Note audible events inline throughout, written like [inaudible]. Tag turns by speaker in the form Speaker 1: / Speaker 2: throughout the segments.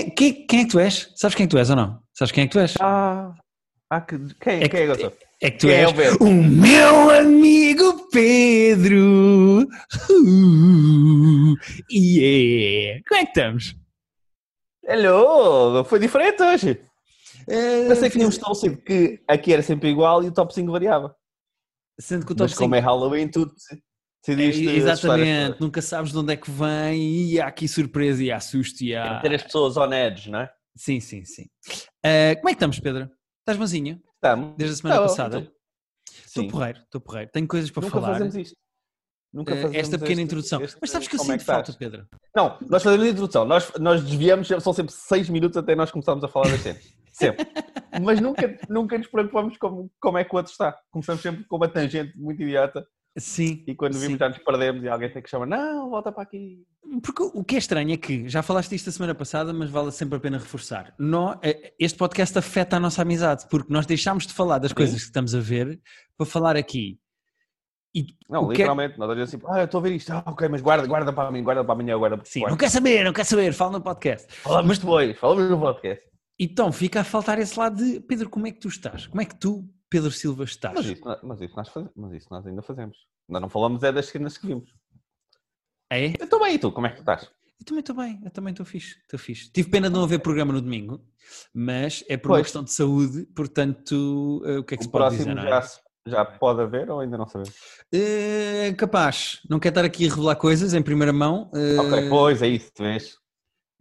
Speaker 1: Quem, quem, quem é que tu és? Sabes quem é que tu és ou não? Sabes quem é que tu és?
Speaker 2: Ah, ah que, quem,
Speaker 1: É
Speaker 2: quem é
Speaker 1: que-
Speaker 2: eu sou?
Speaker 1: É que tu
Speaker 2: Quem é
Speaker 1: és
Speaker 2: o Pedro?
Speaker 1: o meu amigo Pedro. Uh, yeah. Como é que estamos?
Speaker 2: Hello! Foi diferente hoje.
Speaker 1: Eh,
Speaker 2: Pensei que tínhamos estabelecido que aqui era sempre igual e o top 5 variava.
Speaker 1: Sendo que o top
Speaker 2: Mas como
Speaker 1: 5
Speaker 2: é Halloween, tu
Speaker 1: É,
Speaker 2: decidiste
Speaker 1: exatamente, nunca sabes de onde é que vem e há aqui surpresa e há susto e há...
Speaker 2: ter as pessoas on edge, não é?
Speaker 1: Sim, sim, sim. Eh, como é que estamos, Pedro? Estás manzinho?
Speaker 2: Estamos.
Speaker 1: Desde a semana
Speaker 2: Tá,
Speaker 1: passada?
Speaker 2: então,
Speaker 1: Estou
Speaker 2: Sim.
Speaker 1: porreiro, estou porreiro. Tenho coisas para
Speaker 2: Nunca
Speaker 1: falar.
Speaker 2: fazemos isto. Nunca
Speaker 1: Eh,
Speaker 2: fazemos
Speaker 1: esta pequena
Speaker 2: este-
Speaker 1: introdução.
Speaker 2: este-
Speaker 1: Mas sabes que eu
Speaker 2: é
Speaker 1: sinto falta,
Speaker 2: estás?
Speaker 1: Pedro?
Speaker 2: Não, nós fazemos a introdução. Nós, nós desviamos, são sempre 6 minutos até nós começarmos a falar das [laughs] cenas. Sempre. Mas nunca, nunca nos preocupamos como, como é que o outro está. Começamos sempre com uma tangente muito idiota
Speaker 1: Sim.
Speaker 2: e quando
Speaker 1: sim.
Speaker 2: vimos já nos perdemos e alguém tem que chamar, não, volta para aqui.
Speaker 1: Porque o que é estranho é que, já falaste isto a semana passada, mas vale sempre a pena reforçar. Nó- eh, este podcast afeta a nossa amizade, porque nós deixámos de falar das
Speaker 2: Sim.
Speaker 1: coisas que estamos a ver para falar aqui. E
Speaker 2: Não,
Speaker 1: que é-
Speaker 2: literalmente, nós olhamos assim, ah, eu estou a ver isto, ah, ok, mas guarda, guarda para mim, guarda para amanhã, guarda para
Speaker 1: Sim,
Speaker 2: guarda.
Speaker 1: não quer saber, não quer saber, fala no podcast.
Speaker 2: Falamos depois, falamos no podcast.
Speaker 1: Então fica a faltar esse lado de Pedro, como é que tu estás? Como é que tu, Pedro Silva, estás?
Speaker 2: Mas isso, mas, isso nós fazemos, mas isso nós ainda fazemos. Nós não falamos é das cenas que vimos.
Speaker 1: É?
Speaker 2: Eu estou bem, e tu, como é que tu estás?
Speaker 1: Eu também estou bem, eu também estou fixe, estou fixe. Tive pena de não haver programa no domingo, mas é por uma
Speaker 2: Pois.
Speaker 1: questão de saúde, portanto, eh, o que é que
Speaker 2: O
Speaker 1: se pode dizer, é?
Speaker 2: já, já pode haver ou ainda não sabemos?
Speaker 1: Eh, capaz, não quero estar aqui a revelar coisas em primeira mão, eh,
Speaker 2: Ok, pois é isso, tu vês?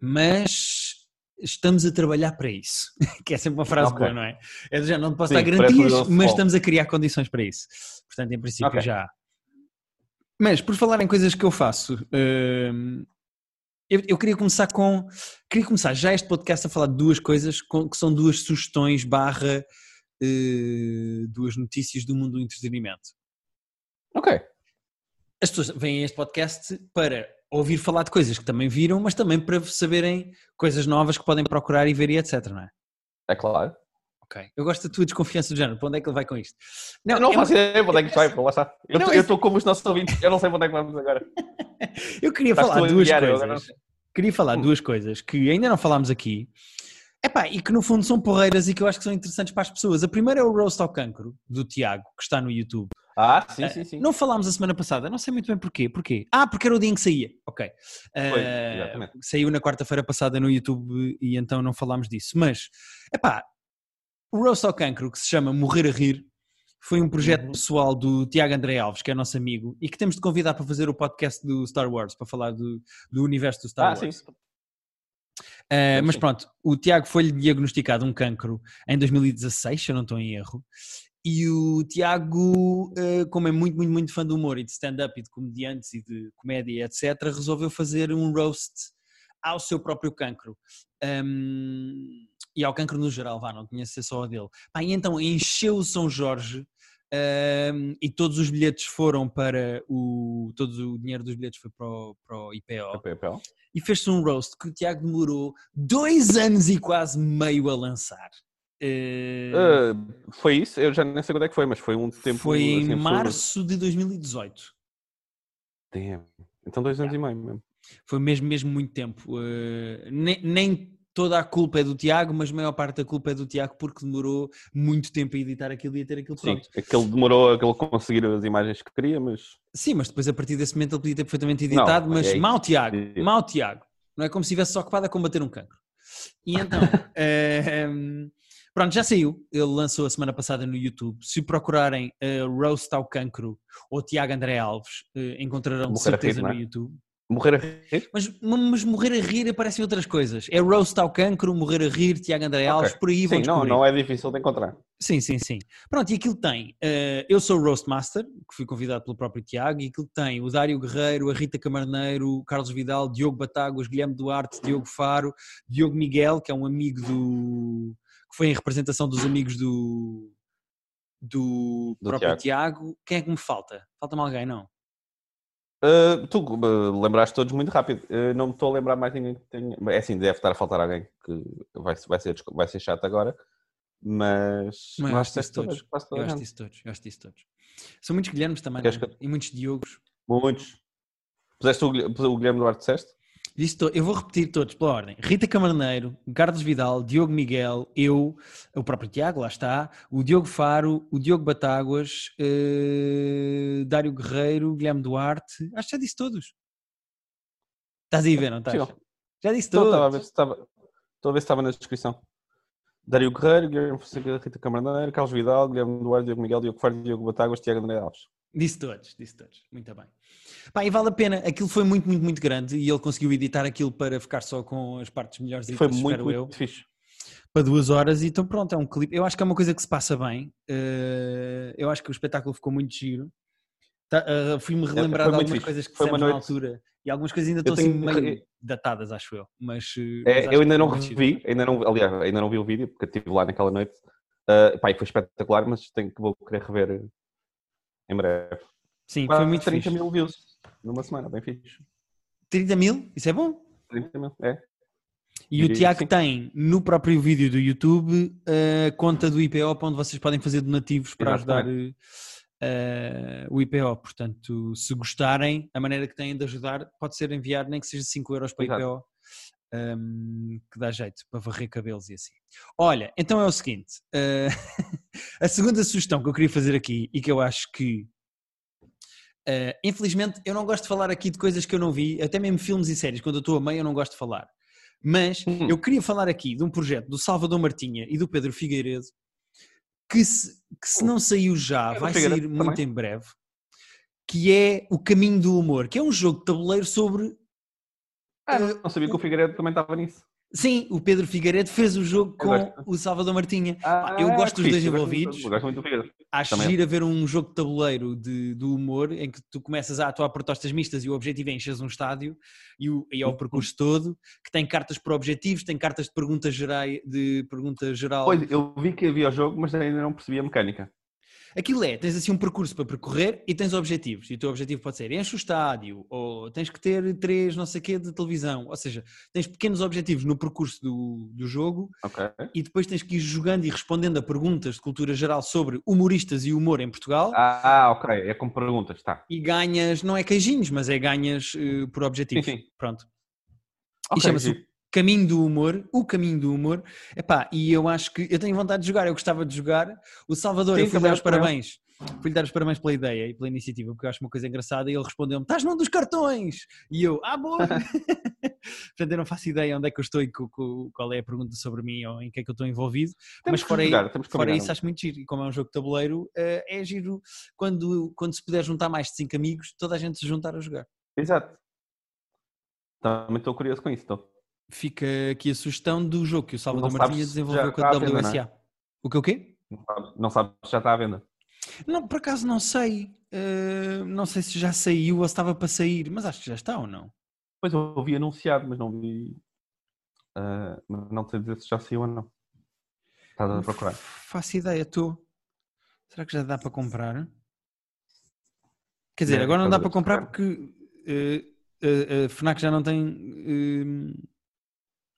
Speaker 1: mas estamos a trabalhar para isso, [laughs] que é sempre uma frase
Speaker 2: Ok.
Speaker 1: boa, não é? É do género, não posso
Speaker 2: Sim,
Speaker 1: dar garantias, mas estamos a criar condições para isso. Portanto, em princípio
Speaker 2: Ok.
Speaker 1: já. Mas, por falar em coisas que eu faço, hum, eu, eu queria começar com. Queria começar já este podcast a falar de duas coisas com- que são duas sugestões barra eh, duas notícias do mundo do entretenimento.
Speaker 2: Ok.
Speaker 1: As pessoas vêm a este podcast para ouvir falar de coisas que também viram, mas também para saberem coisas novas que podem procurar e ver e etc, não é?
Speaker 2: É claro.
Speaker 1: Ok. Eu gosto da tua desconfiança do género. Para onde é que ele vai com isto?
Speaker 2: eu não
Speaker 1: é
Speaker 2: faço
Speaker 1: uma-
Speaker 2: ideia para onde é que vai, lá está. Eu
Speaker 1: Não,
Speaker 2: tô-
Speaker 1: é-
Speaker 2: eu estou como os nossos ouvintes, eu não sei para onde é que vamos agora. [laughs]
Speaker 1: Eu queria
Speaker 2: Estás
Speaker 1: falar duas coisas.
Speaker 2: não.
Speaker 1: Queria falar
Speaker 2: Hum.
Speaker 1: duas coisas que ainda não falámos aqui. Epá, e que no fundo são porreiras e que eu acho que são interessantes para as pessoas. A primeira é o Roast ao Cancro, do Tiago, que está no YouTube.
Speaker 2: Ah, sim, sim, sim.
Speaker 1: Não falámos a semana passada, não sei muito bem porquê. Porquê? Ah, porque era o dia em que saía. Ok.
Speaker 2: Foi,
Speaker 1: Eh,
Speaker 2: exatamente.
Speaker 1: saiu na quarta-feira passada no YouTube e então não falámos disso. Mas, epá, o Roast ao Cancro, que se chama Morrer a Rir, foi um projeto
Speaker 2: Uhum.
Speaker 1: pessoal do Tiago André Alves, que é nosso amigo, e que temos de convidar para fazer o podcast do Star Wars, para falar do, do universo do Star
Speaker 2: Ah, sim.
Speaker 1: Uh, mas pronto, o Tiago foi-lhe diagnosticado um cancro em 2016, se eu não estou em erro. E o Tiago, uh, como é muito, muito, muito fã do humor e de stand-up e de comediantes e de comédia, etc., resolveu fazer um roast ao seu próprio cancro. Um, e ao cancro no geral, vá, não tinha ser só a dele. Pá, e então encheu o São Jorge um, e todos os bilhetes foram para o. Todo o dinheiro dos bilhetes foi para o, para o IPO
Speaker 2: Papel.
Speaker 1: e fez-se um roast que o Tiago demorou dois anos e quase meio a lançar. Eh,
Speaker 2: Ah, foi isso? Eu já nem sei quando é que foi, mas foi um tempo.
Speaker 1: foi em
Speaker 2: assim,
Speaker 1: março de 2018.
Speaker 2: Damn. Então dois anos e meio mesmo.
Speaker 1: Foi mesmo, mesmo muito tempo. Eh, nem, nem toda a culpa é do Tiago, mas a maior parte da culpa é do Tiago porque demorou muito tempo a editar aquilo e a ter aquilo
Speaker 2: Sim,
Speaker 1: pronto.
Speaker 2: aquele demorou a ele conseguir as imagens que queria, mas
Speaker 1: Sim, mas depois a partir desse momento ele podia ter perfeitamente editado,
Speaker 2: Não,
Speaker 1: mas
Speaker 2: é
Speaker 1: mau Tiago,
Speaker 2: É.
Speaker 1: mau Tiago. Não é como se estivesse ocupado a combater um cancro. E então, [laughs] ehm, pronto, já saiu. Ele lançou a semana passada no YouTube. Se procurarem eh, Roast ao Cancro ou Tiago André Alves, eh, encontrarão de certeza no
Speaker 2: é?
Speaker 1: YouTube.
Speaker 2: Morrer a rir.
Speaker 1: Mas, mas morrer a rir aparecem outras coisas. É Roast ao Cancro, morrer a rir, Tiago André Alves,
Speaker 2: Ok.
Speaker 1: por aí vão
Speaker 2: Sim, não, não é difícil de encontrar.
Speaker 1: Sim, sim, sim. Pronto, e aquilo tem. eh, eu sou o Roastmaster, que fui convidado pelo próprio Tiago, e aquilo tem o Dário Guerreiro, a Rita Camarneiro, o Carlos Vidal, Diogo Batáguas, Guilherme Duarte, Diogo Faro, Diogo Miguel, que é um amigo do. que foi em representação dos amigos do. do,
Speaker 2: Do
Speaker 1: próprio Tiago. Quem é que me falta? Falta-me alguém, não?
Speaker 2: Uh, tu uh, lembraste todos muito rápido. Uh, não me estou a lembrar mais ninguém que tenha. É assim, deve estar a faltar alguém que vai, vai, ser, vai ser chato agora. Mas.
Speaker 1: Não, eu
Speaker 2: mas
Speaker 1: acho
Speaker 2: toda-
Speaker 1: todos. Eu acho disso todos. Eu acho disso todos. São muitos Guilhermes também, é?
Speaker 2: que
Speaker 1: e muitos Diogos.
Speaker 2: Muitos. Puseste o, Guilherme- o Guilherme Duarte, disseste?
Speaker 1: Disse to- Eu vou repetir todos pela ordem. Rita Camarneiro, Carlos Vidal, Diogo Miguel, eu, o próprio Tiago, lá está, o Diogo Faro, o Diogo Batáguas, eh, Dário Guerreiro, Guilherme Duarte. Acho que já disse todos. Estás aí a ver, não estás?
Speaker 2: Sim,
Speaker 1: Já disse
Speaker 2: Estou,
Speaker 1: todos.
Speaker 2: estava a ver se estava, estou a ver se estava na descrição. Dário Guerreiro, Guilherme Fonseca, Rita Camarneiro, Carlos Vidal, Guilherme Duarte, Diogo Miguel, Diogo Faro, Diogo Batáguas, Tiago André Alves.
Speaker 1: Disse todos, disse todos. Muito bem. Pá, e vale a pena. Aquilo foi muito, muito, muito grande e ele conseguiu editar aquilo para ficar só com as partes melhores
Speaker 2: Foi
Speaker 1: espero
Speaker 2: muito,
Speaker 1: eu.
Speaker 2: muito fixe.
Speaker 1: para duas horas, e então pronto, é um clipe. Eu acho que é uma coisa que se passa bem. eh, eu acho que o espetáculo ficou muito giro. Tá, eh, Fui-me relembrar
Speaker 2: foi
Speaker 1: de
Speaker 2: muito
Speaker 1: algumas coisas que fizemos na altura e algumas coisas ainda estão assim
Speaker 2: tenho-
Speaker 1: meio datadas, acho eu. Mas, eh,
Speaker 2: É,
Speaker 1: acho
Speaker 2: eu ainda não
Speaker 1: muito
Speaker 2: revi, ainda não, aliás, ainda não vi o vídeo, porque eu estive lá naquela noite. Uh, pá, e foi espetacular, mas tenho que vou querer rever em breve.
Speaker 1: Sim,
Speaker 2: Quase
Speaker 1: foi muito
Speaker 2: 30
Speaker 1: fixe.
Speaker 2: mil views numa semana, bem fixe.
Speaker 1: 30 mil, isso é bom.
Speaker 2: 30 mil, é.
Speaker 1: E o Tiago
Speaker 2: sim.
Speaker 1: tem no próprio vídeo do YouTube a conta do IPO, para onde vocês podem fazer donativos para ajudar eh, o IPO. Portanto, se gostarem, a maneira que têm de ajudar pode ser enviar nem que seja 5 euros para o. IPO, ehm, que dá jeito para varrer cabelos e assim. Olha, então é o seguinte: eh, [laughs] a segunda sugestão que eu queria fazer aqui e que eu acho que. eh, infelizmente, eu não gosto de falar aqui de coisas que eu não vi, até mesmo filmes e séries, quando eu estou a meio, eu não gosto de falar. Mas
Speaker 2: Hum.
Speaker 1: eu queria falar aqui de um projeto do Salvador Martinha e do Pedro Figueiredo que se, que se não saiu já, vai sair muito em breve, que é O Caminho do Humor, que é um jogo de tabuleiro sobre.
Speaker 2: Ah, não sabia que o Figueiredo também estava nisso.
Speaker 1: Sim, o Pedro Figueiredo fez o jogo
Speaker 2: Eu
Speaker 1: com
Speaker 2: gosto.
Speaker 1: o Salvador Martinha.
Speaker 2: Ah,
Speaker 1: eu gosto dos dois envolvidos.
Speaker 2: gosto muito do Figueiredo.
Speaker 1: Acho
Speaker 2: Também.
Speaker 1: giro haver um jogo de tabuleiro de, do humor em que tu começas a atuar por tostas mistas e o objetivo é encheres um estádio e, o, e é o percurso todo, que tem cartas por objetivos, tem cartas de perguntas gerais, de pergunta geral.
Speaker 2: Pois, eu vi que havia o jogo, mas ainda não percebi a mecânica.
Speaker 1: Aquilo é, tens assim um percurso para percorrer e tens objetivos. E o teu objetivo pode ser enche o estádio, ou tens que ter três não sei quê de televisão. Ou seja, tens pequenos objetivos no percurso do, do jogo
Speaker 2: Ok.
Speaker 1: e depois tens que ir jogando e respondendo a perguntas de cultura geral sobre humoristas e humor em Portugal.
Speaker 2: Ah, ah, ok. É com perguntas, tá.
Speaker 1: E ganhas, não é queijinhos, mas é ganhas eh, por objetivos.
Speaker 2: Sim, sim.
Speaker 1: Pronto.
Speaker 2: Ok,
Speaker 1: chama-se
Speaker 2: giro.
Speaker 1: Caminho do Humor, o Caminho do Humor. Epá, e eu acho que eu tenho vontade de jogar, eu gostava de jogar. O Salvador,
Speaker 2: Sim,
Speaker 1: eu fui dar os parabéns. Fui-lhe dar os parabéns pela ideia e pela iniciativa, porque eu acho uma coisa engraçada. E ele respondeu-me: Estás num dos cartões! E eu, ah, boa! [laughs] Portanto, eu não faço ideia onde é que eu estou e qual é a pergunta sobre mim ou em que é que eu estou envolvido.
Speaker 2: Temos
Speaker 1: mas fora, aí-
Speaker 2: jogar, que
Speaker 1: fora isso,
Speaker 2: um.
Speaker 1: acho muito giro. E como é um jogo de tabuleiro, eh, é giro quando, quando se puder juntar mais de 5 amigos, toda a gente se juntar a jogar.
Speaker 2: Exato. Também estou curioso com isso, estou.
Speaker 1: Fica aqui a sugestão do jogo que o Salvador Martinha
Speaker 2: se
Speaker 1: desenvolveu com a
Speaker 2: à venda, é?
Speaker 1: WSA. O que o quê?
Speaker 2: Não sabes- Não sabes se já está à venda.
Speaker 1: Não, por acaso não sei. Eh, não sei se já saiu ou se estava para sair, mas acho que já está ou não.
Speaker 2: Pois eu ouvi anunciado, mas não vi. mas não sei dizer se já saiu ou não. Estás a procurar.
Speaker 1: Faço ideia, estou. Será que já dá para comprar? Quer dizer, agora não dá para comprar porque eh, a FNAC já não tem.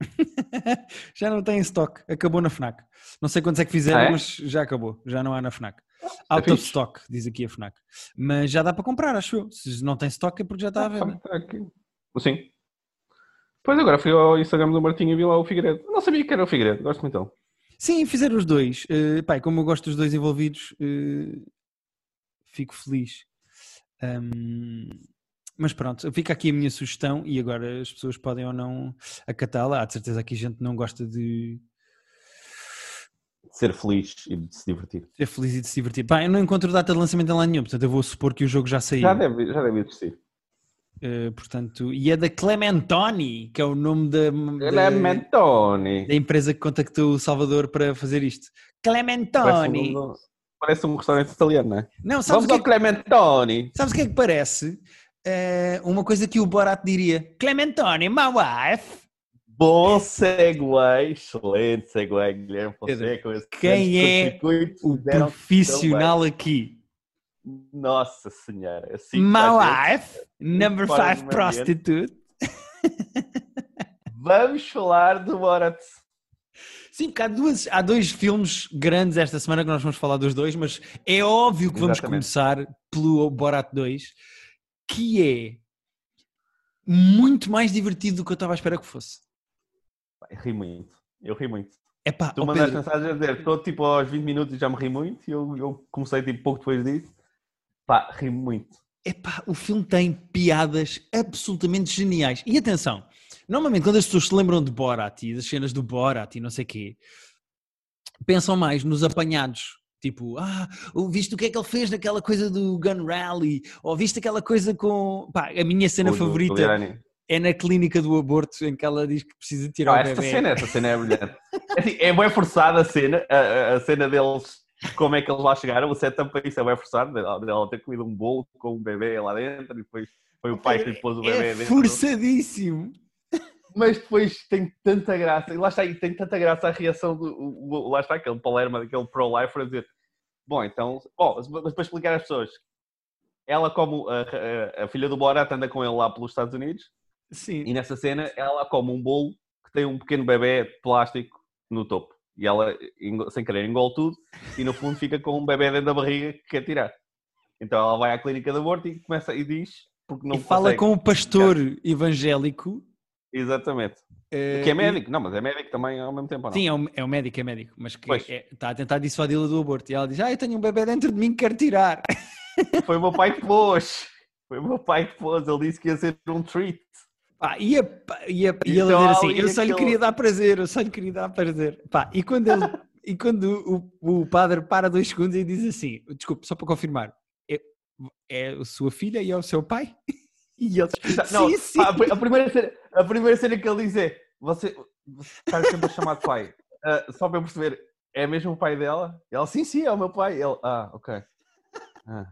Speaker 1: Eh, [laughs] já não tem em stock. Acabou na FNAC. Não sei quantos é que fizeram,
Speaker 2: Ah, é?
Speaker 1: mas já acabou. Já não há na FNAC.
Speaker 2: é
Speaker 1: Out of stock, diz aqui a FNAC. Mas já dá para comprar, acho eu. Se não tem stock é porque já está à
Speaker 2: Ah,
Speaker 1: venda.
Speaker 2: tá aqui. Sim. Pois agora fui ao Instagram do Martinho e vi lá o Figueiredo. Não sabia que era o Figueiredo, gosto muito dele.
Speaker 1: Sim, fizeram os dois. Uh, pá, e como eu gosto dos dois envolvidos, uh, fico feliz. Um, mas pronto, fica aqui a minha sugestão e agora as pessoas podem ou não acatá-la. Há de certeza que a gente não gosta de
Speaker 2: ser feliz e de se divertir.
Speaker 1: ser feliz e de se divertir. Pá, eu não encontro data de lançamento em lá nenhum, portanto eu vou supor que o jogo já saiu.
Speaker 2: Já deve, já deve existir.
Speaker 1: Uh, portanto, e é da Clementoni, que é o nome da,
Speaker 2: Ele
Speaker 1: da,
Speaker 2: é
Speaker 1: da empresa que contactou o Salvador para fazer isto.
Speaker 2: Parece
Speaker 1: Clementoni!
Speaker 2: um, parece um restaurante italiano, não é?
Speaker 1: Não, sabes
Speaker 2: Vamos
Speaker 1: que é
Speaker 2: ao Clementoni.
Speaker 1: Sabes o que é que parece? Eh, uma coisa que o Borat diria: Clementoni, my wife.
Speaker 2: Bom segue, excelente segue, Guilherme Fonseca. Esse
Speaker 1: quem é O profissional aqui.
Speaker 2: Nossa senhora. Assim
Speaker 1: My
Speaker 2: vezes.
Speaker 1: wife, number five prostitute. [laughs]
Speaker 2: Vamos falar do Borat.
Speaker 1: Sim, porque há, duas, há dois filmes grandes esta semana que nós vamos falar dos dois, mas é óbvio que vamos
Speaker 2: Exatamente.
Speaker 1: começar pelo Borat 2, que é muito mais divertido do que eu estava à espera que fosse.
Speaker 2: Eu ri muito. Eu ri muito.
Speaker 1: É pá,
Speaker 2: Tu mandaste mensagem a dizer, estou tipo aos 20 minutos e já me ri muito, e eu, eu comecei tipo pouco depois disso. Pá, ri muito.
Speaker 1: Epá, o filme tem piadas absolutamente geniais. E atenção, normalmente quando as pessoas se lembram de Borat e das cenas do Borat e não sei o quê, pensam mais nos apanhados. Tipo, ah, viste o que é que ele fez naquela coisa do Gun Rally? Ou viste aquela coisa com... Pá, a minha cena
Speaker 2: O do- do
Speaker 1: favorita é na clínica do aborto em que ela diz que precisa tirar
Speaker 2: Ah,
Speaker 1: o bebê.
Speaker 2: cena, esta cena é brilhante. É, assim, é bem forçada a cena, a, a- cena deles, como é que eles lá chegaram, o setup para isso é bem forçado, dela dela ter comido um bolo com um bebê lá dentro e depois foi o pai que lhe pôs o bebê
Speaker 1: É
Speaker 2: dentro.
Speaker 1: forçadíssimo.
Speaker 2: Mas depois tem tanta graça, e lá está, e tem tanta graça a reação do, o- o- lá está aquele Palermo, aquele pro-lifer a dizer, bom, então, bom, mas para explicar às pessoas, ela como a, a- a filha do Borat anda com ele lá pelos Estados Unidos,
Speaker 1: Sim.
Speaker 2: E nessa cena, ela come um bolo que tem um pequeno bebê de plástico no topo. E ela, sem querer, engole tudo e no fundo fica com um bebê dentro da barriga que quer tirar. Então ela vai à clínica de aborto e começa e diz, porque não
Speaker 1: e fala com o pastor evangélico.
Speaker 2: Exatamente.
Speaker 1: eh,
Speaker 2: Que é
Speaker 1: e-
Speaker 2: médico. Não, mas é médico também ao mesmo tempo, não?
Speaker 1: Sim, é um, é um médico, é médico, mas que é- está a tentar dissuadi-la do aborto. E ela diz: Ah, eu tenho um bebê dentro de mim que quero tirar. [laughs]
Speaker 2: Foi o meu pai que pôs. Foi o meu pai que pôs. Ele disse que ia ser um treat.
Speaker 1: Pá, e, a, e, a, e ele
Speaker 2: Então,
Speaker 1: a dizer assim: Eu só lhe
Speaker 2: aquele-
Speaker 1: queria dar prazer, eu só lhe queria dar prazer. Pá, e quando, ele, [laughs] e quando o, o padre para dois segundos e diz assim: Desculpe, só para confirmar, é, é a sua filha e é o seu pai? E eles:
Speaker 2: Não,
Speaker 1: Sim, sim.
Speaker 2: a a, primeira cena, a primeira cena que ele diz é: Você, você está sempre a chamar de pai. [laughs] Ah, só para eu perceber, é mesmo o pai dela? Ela, sim, sim, é o meu pai. Ele, ah, ok. Ah.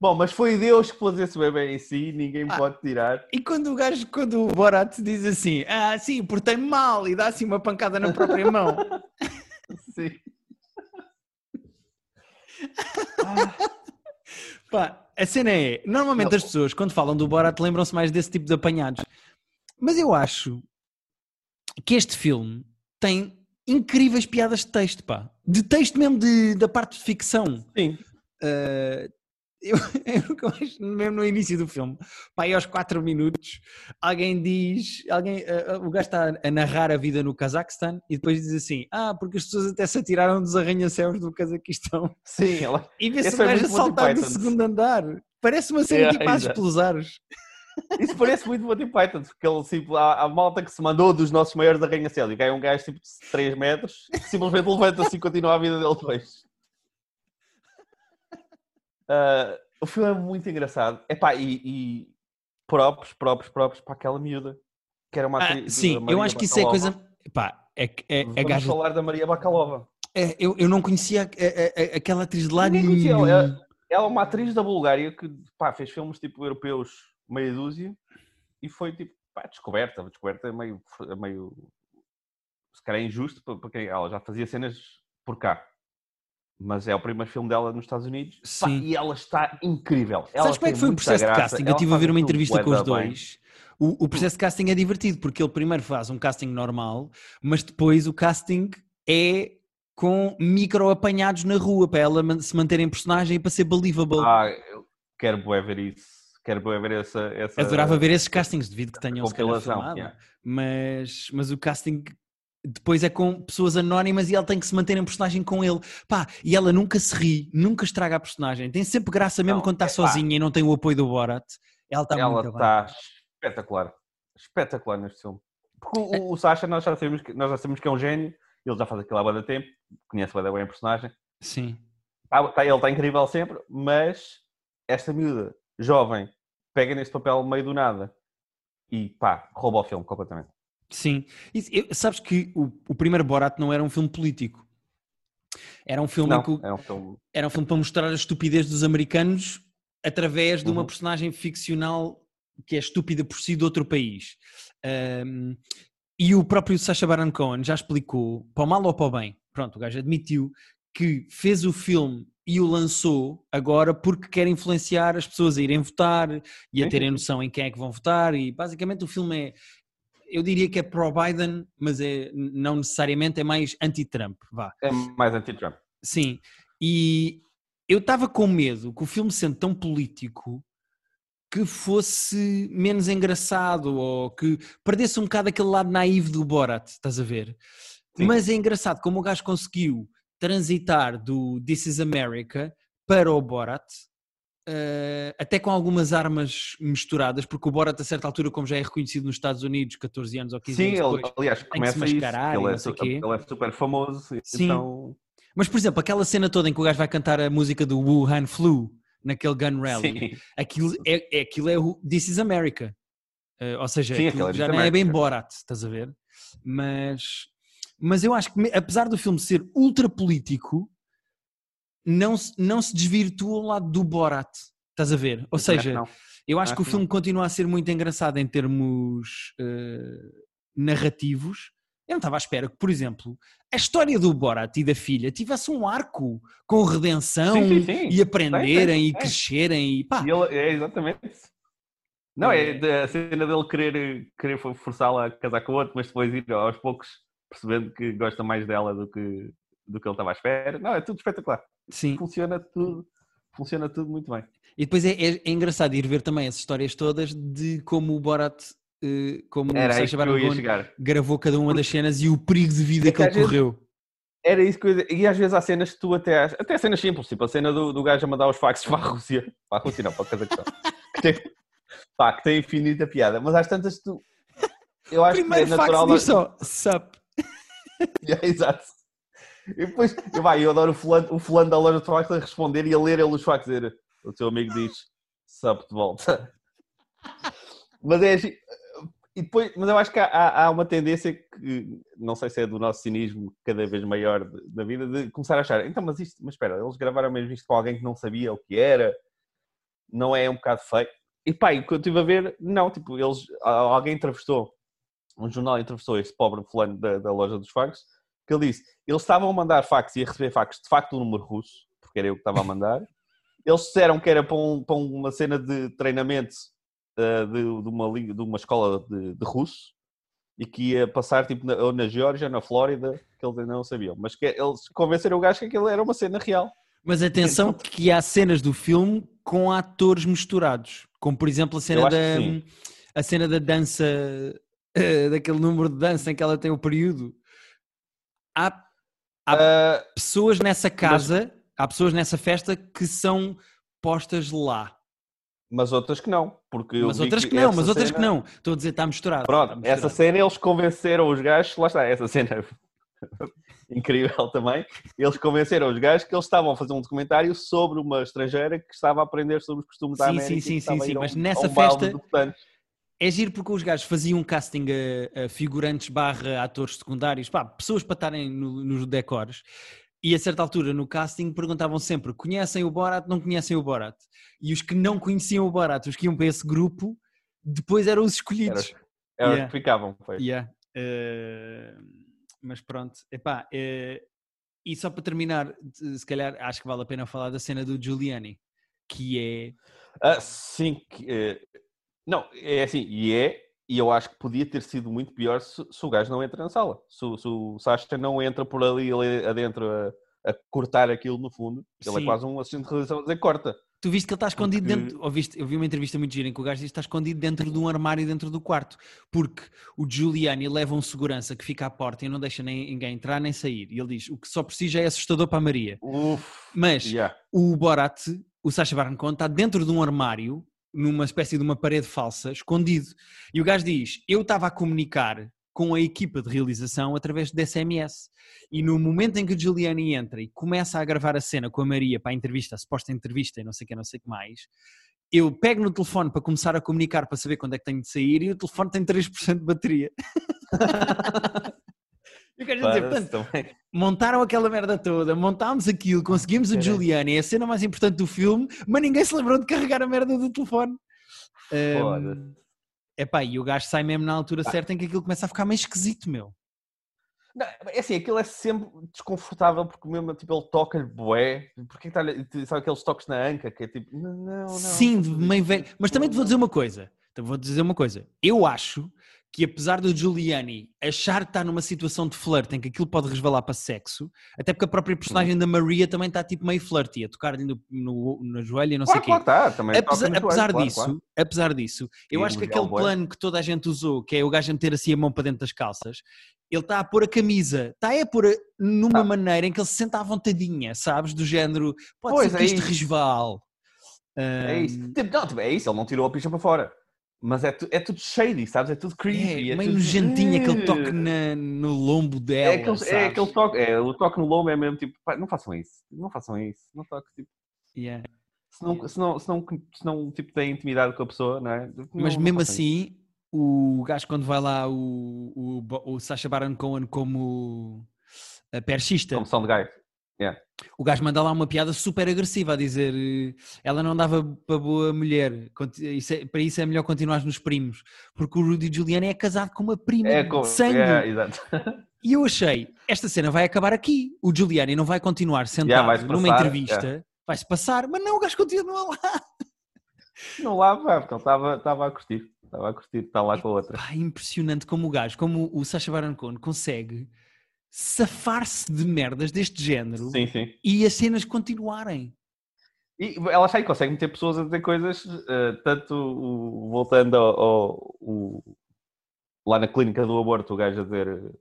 Speaker 2: Bom, mas foi Deus que pôs esse bebê em si, ninguém
Speaker 1: Ah.
Speaker 2: pode tirar.
Speaker 1: E quando o gajo, quando o Borat diz assim: Ah, sim, portei-me mal e dá assim uma pancada na própria mão. [laughs]
Speaker 2: Sim. Ah,
Speaker 1: Pá, a cena é, normalmente
Speaker 2: Não.
Speaker 1: as pessoas quando falam do Borat lembram-se mais desse tipo de apanhados. Mas eu acho que este filme tem incríveis piadas de texto, pá. De texto mesmo de, da parte de ficção.
Speaker 2: sim.
Speaker 1: Uh, eu, [laughs] eu, mesmo no início do filme, pá, aí aos 4 minutos, alguém diz, alguém, uh, o gajo está a narrar a vida no Cazaquistão e depois diz assim: Ah, porque as pessoas até se atiraram dos arranha-céus do Cazaquistão.
Speaker 2: Sim, ela. [laughs]
Speaker 1: E vê-se o gajo a saltar do segundo andar. Parece uma cena
Speaker 2: Yeah,
Speaker 1: tipo às pelousares.
Speaker 2: Isso parece muito Monty Python, porque ele, tipo, a, a malta que se mandou dos nossos maiores arranha-céus e cai um gajo tipo de 3 metros, simplesmente levanta-se e continua a vida dele depois. Ah, o filme é muito engraçado. Epá, e, e próprios, próprios, próprios para aquela miúda. Que era uma
Speaker 1: Ah,
Speaker 2: atriz-
Speaker 1: sim, eu acho que isso é coisa. Pá, é, é, a
Speaker 2: Vamos
Speaker 1: gaja.
Speaker 2: falar da Maria Bakalova.
Speaker 1: é, eu, eu não conhecia a- a- a- aquela atriz de lá
Speaker 2: Ninguém conhecia
Speaker 1: nenhum.
Speaker 2: ela. Ela é uma atriz da Bulgária que pá, fez filmes tipo europeus meia dúzia e foi tipo pá, descoberta. Descoberta é meio, é meio se calhar é injusto porque ela já fazia cenas por cá. Mas é o primeiro filme dela nos Estados Unidos Pá, e ela está incrível. Ela
Speaker 1: Sabes como é que foi o processo de
Speaker 2: graça,
Speaker 1: casting? Eu
Speaker 2: ela
Speaker 1: estive a ver uma entrevista com os dois. O, o processo de casting é divertido porque ele primeiro faz um casting normal, mas depois o casting é com micro apanhados na rua para ela se manter em personagem e para ser believable.
Speaker 2: Ah, eu quero ver isso. Quero ver essa, essa
Speaker 1: Adorava ver esses castings, devido que tenham se calhar filmado.
Speaker 2: yeah.
Speaker 1: mas, mas o casting depois é com pessoas anónimas e ela tem que se manter em personagem com ele. Pá, e ela nunca se ri, nunca estraga a personagem. Tem sempre graça mesmo
Speaker 2: Não,
Speaker 1: quando está
Speaker 2: epá.
Speaker 1: sozinha e não tem o apoio do Borat. Ela está
Speaker 2: ela
Speaker 1: muito bem.
Speaker 2: está espetacular. Espetacular neste filme. Porque
Speaker 1: É.
Speaker 2: o, o Sasha, nós já, sabemos que, nós já sabemos que é um gênio, ele já faz aquilo há muito tempo, conhece bem bem a personagem.
Speaker 1: Sim.
Speaker 2: Tá- tá- ele está incrível sempre, mas esta miúda, jovem, pega neste papel meio do nada e pá, rouba o filme completamente.
Speaker 1: Sim. Eu- sabes que o, o primeiro Borat não era um filme político. Era um filme,
Speaker 2: Não,
Speaker 1: que
Speaker 2: é um filme.
Speaker 1: era um filme para mostrar a estupidez dos americanos através de uma
Speaker 2: Uhum.
Speaker 1: personagem ficcional que é estúpida por si de outro país. Ahm, e o próprio Sacha Baron Cohen já explicou, para o mal ou para o bem, pronto, o gajo admitiu que fez o filme e o lançou agora porque quer influenciar as pessoas a irem votar e a terem noção em quem é que vão votar e basicamente o filme é eu diria que é pró-Biden, mas é, não necessariamente é mais anti-Trump, vá.
Speaker 2: É mais anti-Trump.
Speaker 1: Sim, e eu estava com medo que o filme sendo tão político que fosse menos engraçado ou que perdesse um bocado aquele lado naivo do Borat, estás a ver?
Speaker 2: Sim.
Speaker 1: Mas é engraçado como o gajo conseguiu transitar do This is America para o Borat, eh, até com algumas armas misturadas, porque o Borat a certa altura, como já é reconhecido nos Estados Unidos, 14 anos ou 15
Speaker 2: Sim,
Speaker 1: anos
Speaker 2: ele,
Speaker 1: depois,
Speaker 2: aliás,
Speaker 1: que se
Speaker 2: começa isso. Ele é,
Speaker 1: não sei
Speaker 2: su-
Speaker 1: quê.
Speaker 2: ele é super famoso.
Speaker 1: Sim.
Speaker 2: Então,
Speaker 1: Mas, por exemplo, aquela cena toda em que o gajo vai cantar a música do Wuhan Flu naquele gun rally,
Speaker 2: sim.
Speaker 1: aquilo é, é, aquilo é o This is America. Eh, ou seja,
Speaker 2: Sim,
Speaker 1: aquilo
Speaker 2: é
Speaker 1: já não é bem. Borat, estás a ver? Mas, mas eu acho que, apesar do filme ser ultra político, não se, não se desvirtua ao lado do Borat, estás a ver? Ou seja,
Speaker 2: Não.
Speaker 1: eu acho
Speaker 2: acho
Speaker 1: que o filme continua a ser muito engraçado em termos eh, narrativos. Eu não estava à espera que, por exemplo, a história do Borat e da filha tivesse um arco com redenção
Speaker 2: Sim, sim, sim.
Speaker 1: e aprenderem e crescerem e pá.
Speaker 2: E ele, é exatamente. Não,
Speaker 1: É.
Speaker 2: é a cena dele querer, querer for- forçá-la a casar com o outro, mas depois ir aos poucos percebendo que gosta mais dela do que, do que ele estava à espera. Não, é tudo espetacular.
Speaker 1: Sim.
Speaker 2: Funciona tudo, funciona tudo muito bem.
Speaker 1: E depois é, é- é engraçado ir ver também as histórias todas de como o Borat, eh, como
Speaker 2: Era
Speaker 1: o Sacha Baron Cohen gravou cada uma das cenas e o perigo de vida
Speaker 2: É
Speaker 1: que,
Speaker 2: que
Speaker 1: ele
Speaker 2: vezes-
Speaker 1: correu.
Speaker 2: Era isso que eu ia dizer. E às vezes há cenas que tu até achas, até cenas simples, tipo a cena do, do gajo a mandar os faxes [laughs] para a Rússia. Para a Rússia não, para o Cazaquistão. que, tem, pá, que tem infinita piada. Mas às tantas tu. Eu acho
Speaker 1: Primeiro
Speaker 2: que é
Speaker 1: fax
Speaker 2: natural.
Speaker 1: diz só sup. [laughs]
Speaker 2: É, exato. E depois, eu, vai, eu adoro o fulano, o fulano da loja de fax a responder e a ler ele fax dizer o teu amigo diz sup de volta. Mas é assim, e depois, mas eu acho que há- há, uma tendência que não sei se é do nosso cinismo cada vez maior da vida de começar a achar, então, mas isto, mas espera, eles gravaram mesmo isto com alguém que não sabia o que era, não é um bocado feio. E pá, o que eu estive a ver, não, tipo, eles, alguém entrevistou, um jornal entrevistou este pobre fulano da, da loja dos fax, que ele disse, eles estavam a mandar fax e a receber fax de facto um número russo, porque era eu que estava a mandar, [laughs] eles disseram que era para, um- para uma cena de treinamento uh, de, de uma, de uma escola de, de russo e que ia passar tipo na, ou na Geórgia, na Flórida, que eles ainda não sabiam. Mas que eles convenceram o gajo que aquilo era uma cena real.
Speaker 1: Mas atenção que há cenas do filme com atores misturados, como por exemplo a cena da a cena da dança eh, daquele número de dança em que ela tem o período. Há
Speaker 2: Uh,
Speaker 1: pessoas nessa casa, há pessoas nessa festa que são postas lá.
Speaker 2: mas outras que não. Porque
Speaker 1: Mas outras que não,
Speaker 2: essa
Speaker 1: mas outras que
Speaker 2: cena-
Speaker 1: não. Estou a dizer, está misturado. está
Speaker 2: Pronto,
Speaker 1: misturado.
Speaker 2: essa cena eles convenceram os gajos, lá está, essa cena [laughs] incrível também. Eles convenceram os gajos que eles estavam a fazer um documentário sobre uma estrangeira que estava a aprender sobre os costumes da
Speaker 1: Sim,
Speaker 2: América.
Speaker 1: sim, sim,
Speaker 2: que
Speaker 1: sim, sim,
Speaker 2: um-
Speaker 1: mas nessa
Speaker 2: um
Speaker 1: festa-. É giro porque os gajos faziam um casting a, a figurantes barra atores secundários, pá, pessoas para estarem no- nos decores. E a certa altura no casting perguntavam sempre: conhecem o Borat? Não conhecem o Borat? E os que não conheciam o Borat, os que iam para esse grupo, depois eram os escolhidos.
Speaker 2: os- era os
Speaker 1: Yeah.
Speaker 2: que ficavam. Foi.
Speaker 1: Yeah. Eh, mas pronto, epá, eh, e só para terminar, se calhar acho que vale a pena falar da cena do Giuliani, que é
Speaker 2: Ah, sim, que, eh, não, é assim, e é, e eu acho que podia ter sido muito pior se, se o gajo não entra na sala. Se, o- se o Sasha não entra por ali, ali adentro a, a cortar aquilo no fundo, ele
Speaker 1: Sim.
Speaker 2: é quase um assistente de realização a dizer corta.
Speaker 1: Tu viste que ele está escondido
Speaker 2: Porque-
Speaker 1: dentro. Eu vi uma entrevista muito gira em que o gajo diz que está escondido dentro de um armário dentro do quarto. Porque o Giuliani leva um segurança que fica à porta e não deixa nem, ninguém entrar nem sair. E ele diz: o que só precisa é assustador para a Maria.
Speaker 2: Uf,
Speaker 1: Mas
Speaker 2: yeah.
Speaker 1: o Borat, o Sacha Baron Cohen, está dentro de um armário, numa espécie de uma parede falsa, escondido. E o gajo diz: Eu estava a comunicar com a equipa de realização através de SMS. E no momento em que o Giuliani entra e começa a gravar a cena com a Maria para a entrevista, a suposta entrevista e não sei o que, não sei o que mais, eu pego no telefone para começar a comunicar para saber quando é que tenho de sair e o telefone tem 3% de bateria. [laughs] Eu quero dizer, portanto, montaram aquela merda toda, montámos aquilo, conseguimos o. Giuliani, é a cena mais importante do filme, mas ninguém se lembrou de carregar a merda do telefone. Um, epá, e o gajo sai mesmo na altura certa em que aquilo começa a ficar meio esquisito, meu.
Speaker 2: Não, é assim, aquilo é sempre desconfortável porque mesmo tipo, ele toca-lhe bué. Porque está sabe aqueles toques na anca que é tipo, não, não, não.
Speaker 1: Sim, meio velho. Mas também te vou dizer uma coisa. Te vou dizer uma coisa. Eu acho que apesar do Giuliani achar que está numa situação de flirt em que aquilo pode resvalar para sexo, até porque a própria personagem da Maria também está tipo meio flirty, a tocar-lhe no, no, no joelho e não
Speaker 2: Claro,
Speaker 1: sei o quê.
Speaker 2: claro, tá, também
Speaker 1: Apesar, apesar
Speaker 2: joelho,
Speaker 1: disso,
Speaker 2: claro.
Speaker 1: apesar disso, eu
Speaker 2: E
Speaker 1: acho que
Speaker 2: elogiar
Speaker 1: aquele
Speaker 2: bué.
Speaker 1: plano que toda a gente usou, que é o gajo a meter assim a mão para dentro das calças, ele está a pôr a camisa, está a pôr a- numa
Speaker 2: Ah.
Speaker 1: maneira em que ele se senta à vontadinha, sabes? Do género, pode
Speaker 2: Pois,
Speaker 1: ser
Speaker 2: é
Speaker 1: que isto
Speaker 2: isso.
Speaker 1: resvale.
Speaker 2: É isso. Tipo, não, tipo, é isso, ele não tirou a picha para fora. Mas é, tu- é tudo shady, sabes? É tudo creepy.
Speaker 1: É,
Speaker 2: É,
Speaker 1: meio
Speaker 2: tudo...
Speaker 1: nojentinho aquele toque na- no lombo dela.
Speaker 2: É aquele, é
Speaker 1: sabes?
Speaker 2: aquele toque, é, o toque no lombo é mesmo tipo, pá, não façam isso, não façam isso, não toque, tipo,
Speaker 1: Yeah.
Speaker 2: se não, se não, se não, se não tipo, tem intimidade com a pessoa, não é? Não-
Speaker 1: Mas mesmo
Speaker 2: isso.
Speaker 1: assim, o gajo quando vai lá, o, o, o Sacha Baron Cohen como a perchista,
Speaker 2: Como são de gaio.
Speaker 1: o gajo manda lá uma piada super agressiva a dizer eh, ela não dava para boa mulher, isso é- para isso é melhor continuar nos primos, porque o Rudy Giuliani é casado com uma prima
Speaker 2: É,
Speaker 1: de
Speaker 2: com,
Speaker 1: sangue.
Speaker 2: é, exato. [laughs]
Speaker 1: E eu achei, esta cena vai acabar aqui. O Giuliani não vai continuar sentado
Speaker 2: vai-se
Speaker 1: numa
Speaker 2: passar,
Speaker 1: entrevista, vai-se passar, mas não, o gajo continua lá. [laughs]
Speaker 2: Não lá, pá, porque ele estava estava a curtir, estava a curtir, está lá com a outra.
Speaker 1: Pá, impressionante como o gajo, como o Sacha Baron Cohen consegue safar-se de merdas deste género
Speaker 2: Sim, sim.
Speaker 1: e as cenas continuarem.
Speaker 2: E ela sai consegue meter pessoas a dizer coisas, eh, tanto o- voltando ao, ao- o- lá na clínica do aborto, o gajo a dizer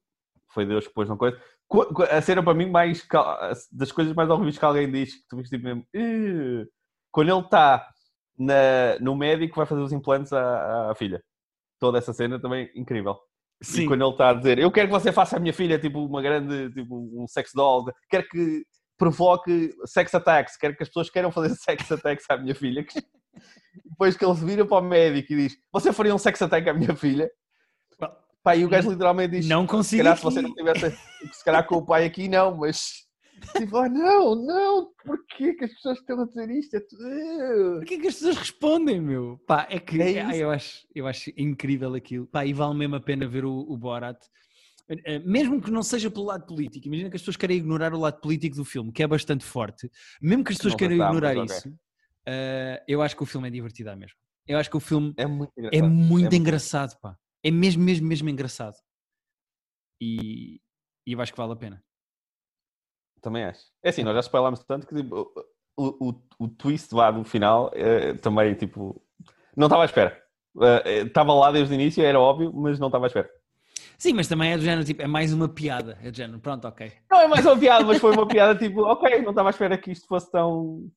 Speaker 2: foi Deus que pôs uma coisa. Co- co- A cena para mim mais das coisas mais horríveis que alguém diz, que tu viste tipo mesmo, quando ele está no médico vai fazer os implantes à, à filha. Toda essa cena também incrível. E quando ele está a dizer, eu quero que você faça a minha filha tipo uma grande, tipo um sex doll, quero que provoque sex attacks, quero que as pessoas queiram fazer [laughs] sex attacks à minha filha. Depois que ele se vira para o médico e diz, você faria um sex attack à minha filha? Pá, e o gajo literalmente diz,
Speaker 1: Não
Speaker 2: se
Speaker 1: consigo
Speaker 2: calhar se
Speaker 1: aqui."
Speaker 2: você não tivesse, se calhar com o pai aqui não, mas... Tipo, oh, não, não, porquê que as pessoas estão a dizer isto? É tudo...
Speaker 1: O que é que as pessoas respondem, meu? Pá, é que
Speaker 2: É
Speaker 1: ah, eu, acho, eu acho incrível aquilo. Pá, e vale mesmo a pena ver o, o Borat. Eh, Mesmo que não seja pelo lado político, imagina que as pessoas querem ignorar o lado político do filme, que é bastante forte. Mesmo que as pessoas queiram ignorar
Speaker 2: mas ok.
Speaker 1: isso, eh, eu acho que o filme é divertido à mesma. Eu acho que o filme
Speaker 2: É muito engraçado.
Speaker 1: é muito
Speaker 2: muito-
Speaker 1: engraçado, pá. É mesmo, mesmo, mesmo engraçado. E, e eu acho que vale a pena.
Speaker 2: Também acho. É assim, nós já spoilámos tanto que tipo, o, o, o twist lá do final eh, também, tipo, não estava à espera. Eh, Estava lá desde o início, era óbvio, mas não estava à espera.
Speaker 1: Sim, mas também é do género, tipo, é mais uma piada. É do género, pronto, ok.
Speaker 2: Não é mais uma piada, mas foi uma piada tipo, ok, não estava à espera que isto fosse tão.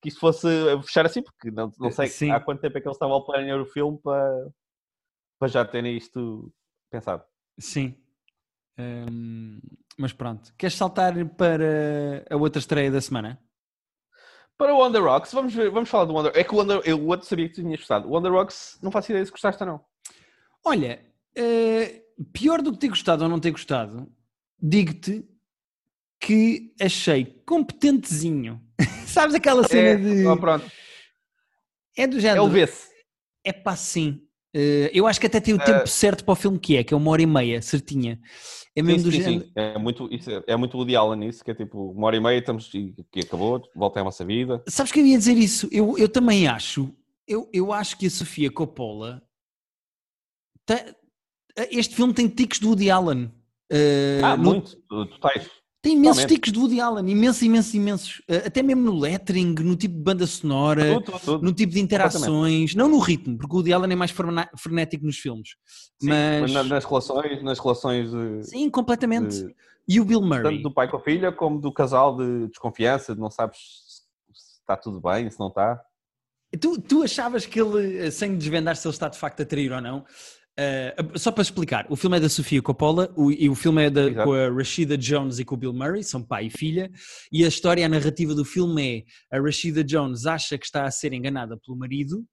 Speaker 2: que isto fosse fechar assim, porque não, não sei
Speaker 1: Sim.
Speaker 2: há quanto tempo é que eles estavam a planear o filme para, para já terem isto pensado.
Speaker 1: Sim. Hum, mas pronto. Queres saltar para a outra estreia da semana?
Speaker 2: Para o Wonder Rocks, vamos, ver, vamos falar do Wonder É que o Wonder, eu outro sabia que tu tinhas gostado. O Wonder Rocks, não faço ideia se gostaste ou não.
Speaker 1: Olha, eh, pior do que ter gostado ou não ter gostado, digo-te que achei competentezinho. [laughs] Sabes aquela cena
Speaker 2: É,
Speaker 1: de.
Speaker 2: oh, pronto.
Speaker 1: É do
Speaker 2: É
Speaker 1: género.
Speaker 2: o vê-se.
Speaker 1: É pá, sim. Eh, eu acho que até tem o tempo certo para o filme que é, que é uma hora e meia, certinha. É mesmo do
Speaker 2: Sim, sim,
Speaker 1: género.
Speaker 2: sim. É muito, isso é, é muito Woody Allen isso, que é tipo, uma hora e meia estamos e que acabou, volta à nossa vida.
Speaker 1: Sabes que eu ia dizer isso? Eu, eu também acho. Eu, eu acho que a Sofia Coppola. tá- este filme tem tiques do Woody Allen. Eh,
Speaker 2: Ah,
Speaker 1: no-
Speaker 2: muito, totais.
Speaker 1: Tem imensos
Speaker 2: Totalmente.
Speaker 1: tiques do Woody Allen, imensos, imensos, imensos. Eh, até mesmo no lettering, no tipo de banda sonora,
Speaker 2: Tudo, tudo, tudo.
Speaker 1: no tipo de interações, não no ritmo, porque o Woody Allen é mais frenético nos filmes.
Speaker 2: Sim,
Speaker 1: mas.
Speaker 2: na- nas relações, nas relações de,
Speaker 1: Sim, completamente.
Speaker 2: de-
Speaker 1: E o Bill Murray?
Speaker 2: tanto do pai com a filha, como do casal de desconfiança, de não sabes se está tudo bem, se não está.
Speaker 1: Tu, tu achavas que ele, eh, sem desvendar se ele está de facto a trair ou não, eh, só para explicar, o filme é da Sofia Coppola o, e o filme é da, com a Rashida Jones e com o Bill Murray, são pai e filha, e a história, a narrativa do filme é a Rashida Jones acha que está a ser enganada pelo marido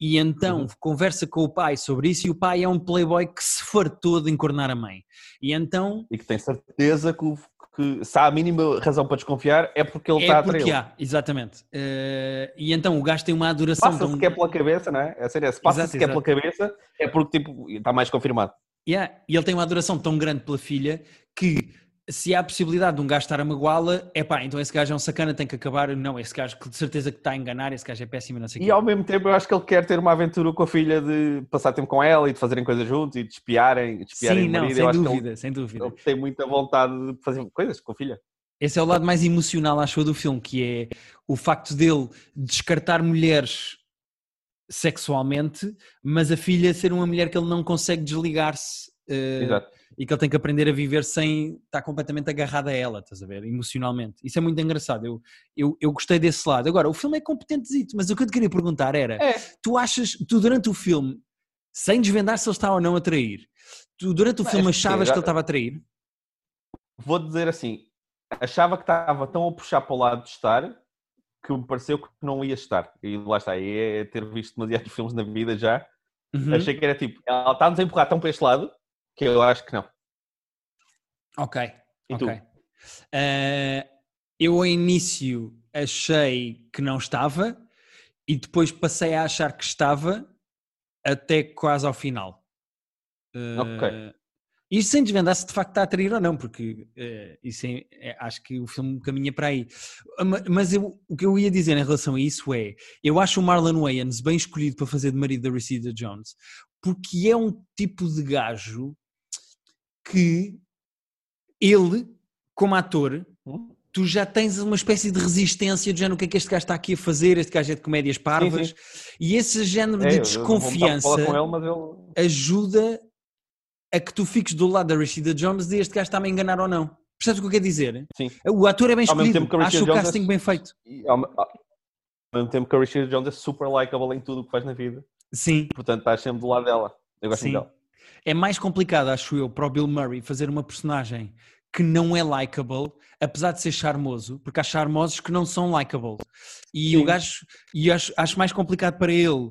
Speaker 1: e então
Speaker 2: Uhum.
Speaker 1: conversa com o pai sobre isso e o pai é um playboy que se fartou de encornar a mãe. E então
Speaker 2: E que tem certeza que, o- que se há a mínima razão para desconfiar é porque ele está
Speaker 1: é
Speaker 2: a trair.
Speaker 1: porque há, exatamente. Eh, e então o gajo tem uma adoração
Speaker 2: Passa-se
Speaker 1: tão-
Speaker 2: que é pela cabeça, não é? É sério, se passa-se que é pela cabeça, é porque tipo, está mais confirmado.
Speaker 1: Yeah, E ele tem uma adoração tão grande pela filha que se há a possibilidade de um gajo estar a magoá-la, é pá, então esse gajo é um sacana, tem que acabar. Não, esse gajo que de certeza que está a enganar, esse gajo é péssimo, não sei o
Speaker 2: E
Speaker 1: quê.
Speaker 2: ao mesmo tempo eu acho que ele quer ter uma aventura com a filha de passar tempo com ela e de fazerem coisas juntos e de espiarem, de espiarem
Speaker 1: Sim, não,
Speaker 2: marido.
Speaker 1: sem
Speaker 2: eu
Speaker 1: dúvida, sem
Speaker 2: que
Speaker 1: dúvida.
Speaker 2: ele, ele tem muita vontade de fazer coisas com a filha.
Speaker 1: Esse é o lado mais emocional, acho eu, do filme, que é o facto dele descartar mulheres sexualmente, mas a filha ser uma mulher que ele não consegue desligar-se eh,
Speaker 2: Exato.
Speaker 1: E que ele tem que aprender a viver sem estar completamente agarrado a ela, estás a ver? Emocionalmente. Isso é muito engraçado. Eu, eu, eu gostei desse lado. Agora, o filme é competentezito, mas o que eu te queria perguntar era:
Speaker 2: É.
Speaker 1: tu achas, tu durante o filme, sem desvendar se ele está ou não a trair, tu durante o
Speaker 2: Não,
Speaker 1: filme
Speaker 2: acho que
Speaker 1: achavas que ele estava a trair?
Speaker 2: Vou dizer assim, achava que estava tão a puxar para o lado de estar que me pareceu que não ia estar. E lá está, e é ter visto demasiados [laughs] filmes na vida já.
Speaker 1: Uhum.
Speaker 2: Achei que era tipo, ela está-nos a empurrar tão para este lado que eu acho que não.
Speaker 1: Ok.
Speaker 2: E
Speaker 1: ok.
Speaker 2: tu?
Speaker 1: Eh, eu ao início achei que não estava e depois passei a achar que estava até quase ao final. Eh,
Speaker 2: Ok.
Speaker 1: Isto sem desvendar se de facto está a trair ou não, porque eh, isso é- é- acho que o filme caminha para aí. Ma- Mas eu- o que eu ia dizer em relação a isso é: eu acho o Marlon Wayans bem escolhido para fazer de marido da Rashida Jones, porque é um tipo de gajo que ele, como ator, tu já tens uma espécie de resistência do género, o que é que este gajo está aqui a fazer, este gajo é de comédias parvas,
Speaker 2: sim.
Speaker 1: e esse género
Speaker 2: É,
Speaker 1: de desconfiança
Speaker 2: ele,
Speaker 1: ajuda a que tu fiques do lado da Rashida Jones de este gajo está-me a enganar ou não. Percebes o que eu quero dizer?
Speaker 2: Sim.
Speaker 1: O ator é bem escolhido, acho o casting
Speaker 2: é-
Speaker 1: bem feito.
Speaker 2: E ao, mesmo tempo que a Rashida Jones é super likeable em tudo o que faz na vida.
Speaker 1: Sim,
Speaker 2: Portanto, estás sempre do lado dela. Eu gosto
Speaker 1: Sim.
Speaker 2: dela.
Speaker 1: É mais complicado, acho eu, para o Bill Murray fazer uma personagem que não é likable, apesar de ser charmoso, porque há charmosos que não são likable. E
Speaker 2: Sim.
Speaker 1: o gajo, e acho, acho mais complicado para ele,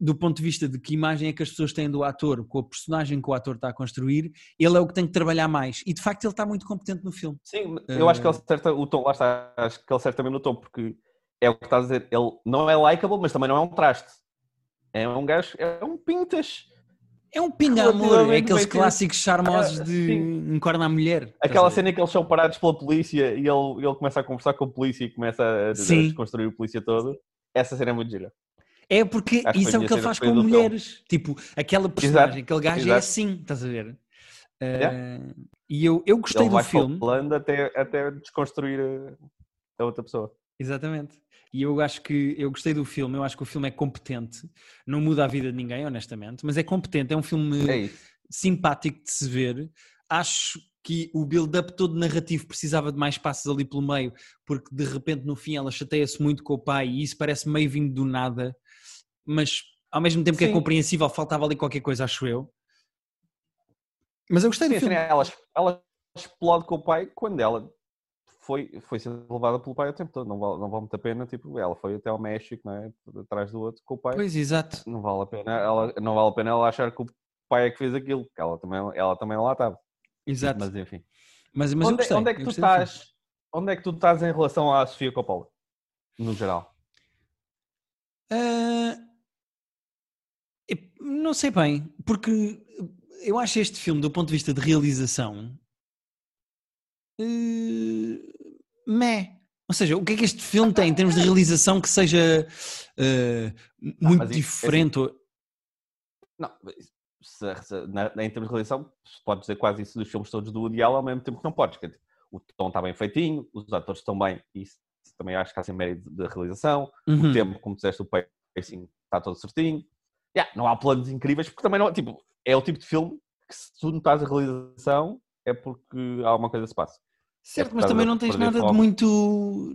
Speaker 1: do ponto de vista de que imagem é que as pessoas têm do ator, com a personagem que o ator está a construir, ele é o que tem que trabalhar mais. E de facto ele está muito competente no filme.
Speaker 2: Sim, eu acho que ele acerta o tom, lá está, acho que ele acerta mesmo no tom, porque é o que estás a dizer, ele não é likeable, mas também não é um traste. É um gajo, é um pintas.
Speaker 1: É um pinga-amor, é aqueles clássicos charmosos
Speaker 2: Ah,
Speaker 1: de
Speaker 2: sim.
Speaker 1: encorna a mulher. estás
Speaker 2: Aquela cena em que eles são parados pela polícia e ele, ele começa a conversar com a polícia e começa a,
Speaker 1: Sim.
Speaker 2: desconstruir o polícia todo. Essa cena é muito gira.
Speaker 1: É porque
Speaker 2: Acho
Speaker 1: isso é o que ele faz com
Speaker 2: do filme.
Speaker 1: mulheres. Tipo, aquela personagem, aquele gajo é
Speaker 2: exato.
Speaker 1: assim, estás a ver? Uh,
Speaker 2: Yeah.
Speaker 1: E eu, eu gostei
Speaker 2: ele
Speaker 1: do
Speaker 2: vai
Speaker 1: filme.
Speaker 2: falando até, até desconstruir a outra pessoa.
Speaker 1: Exatamente. E eu acho que eu gostei do filme, eu acho que o filme é competente, não muda a vida de ninguém, honestamente, mas é competente, é um filme
Speaker 2: É
Speaker 1: simpático de se ver. Acho que o build-up todo narrativo precisava de mais passos ali pelo meio, porque de repente no fim ela chateia-se muito com o pai e isso parece meio vindo do nada, mas ao mesmo tempo que é
Speaker 2: Sim.
Speaker 1: compreensível, faltava ali qualquer coisa, acho eu. Mas eu gostei
Speaker 2: Sim,
Speaker 1: do filme.
Speaker 2: é, ela, ela explode com o pai quando ela foi, foi ser levada pelo pai o tempo todo. Não vale, não vale muito a pena. Tipo, ela foi até ao México, não é? Atrás do outro com o pai.
Speaker 1: Pois, exato.
Speaker 2: Não vale a pena ela, não vale a pena ela achar que o pai é que fez aquilo, porque ela também, ela também lá estava.
Speaker 1: Exato.
Speaker 2: Mas enfim.
Speaker 1: Mas, mas
Speaker 2: onde,
Speaker 1: gostei.
Speaker 2: onde é que tu estás? Onde é que tu estás em relação à Sofia Coppola? No geral.
Speaker 1: Eu não sei bem, porque eu acho este filme, do ponto de vista de realização, eh, meh. Ou seja, o que é que este filme tem em termos de realização que seja eh, muito
Speaker 2: mas isso-
Speaker 1: diferente? ou-
Speaker 2: Não, se, se, na, em termos de realização, podes dizer quase isso dos filmes todos do Woody Allen, ao mesmo tempo que não podes. é o tom está bem feitinho, os atores estão bem, e isso também acho que há sem mérito da realização.
Speaker 1: Uhum.
Speaker 2: O tempo, como disseste, o pacing está todo certinho. Yeah, não há planos incríveis, porque também não tipo, é o tipo de filme que se tu não estás a realização é porque há uma coisa que se passa.
Speaker 1: Certo,
Speaker 2: por
Speaker 1: mas também não tens nada de muito.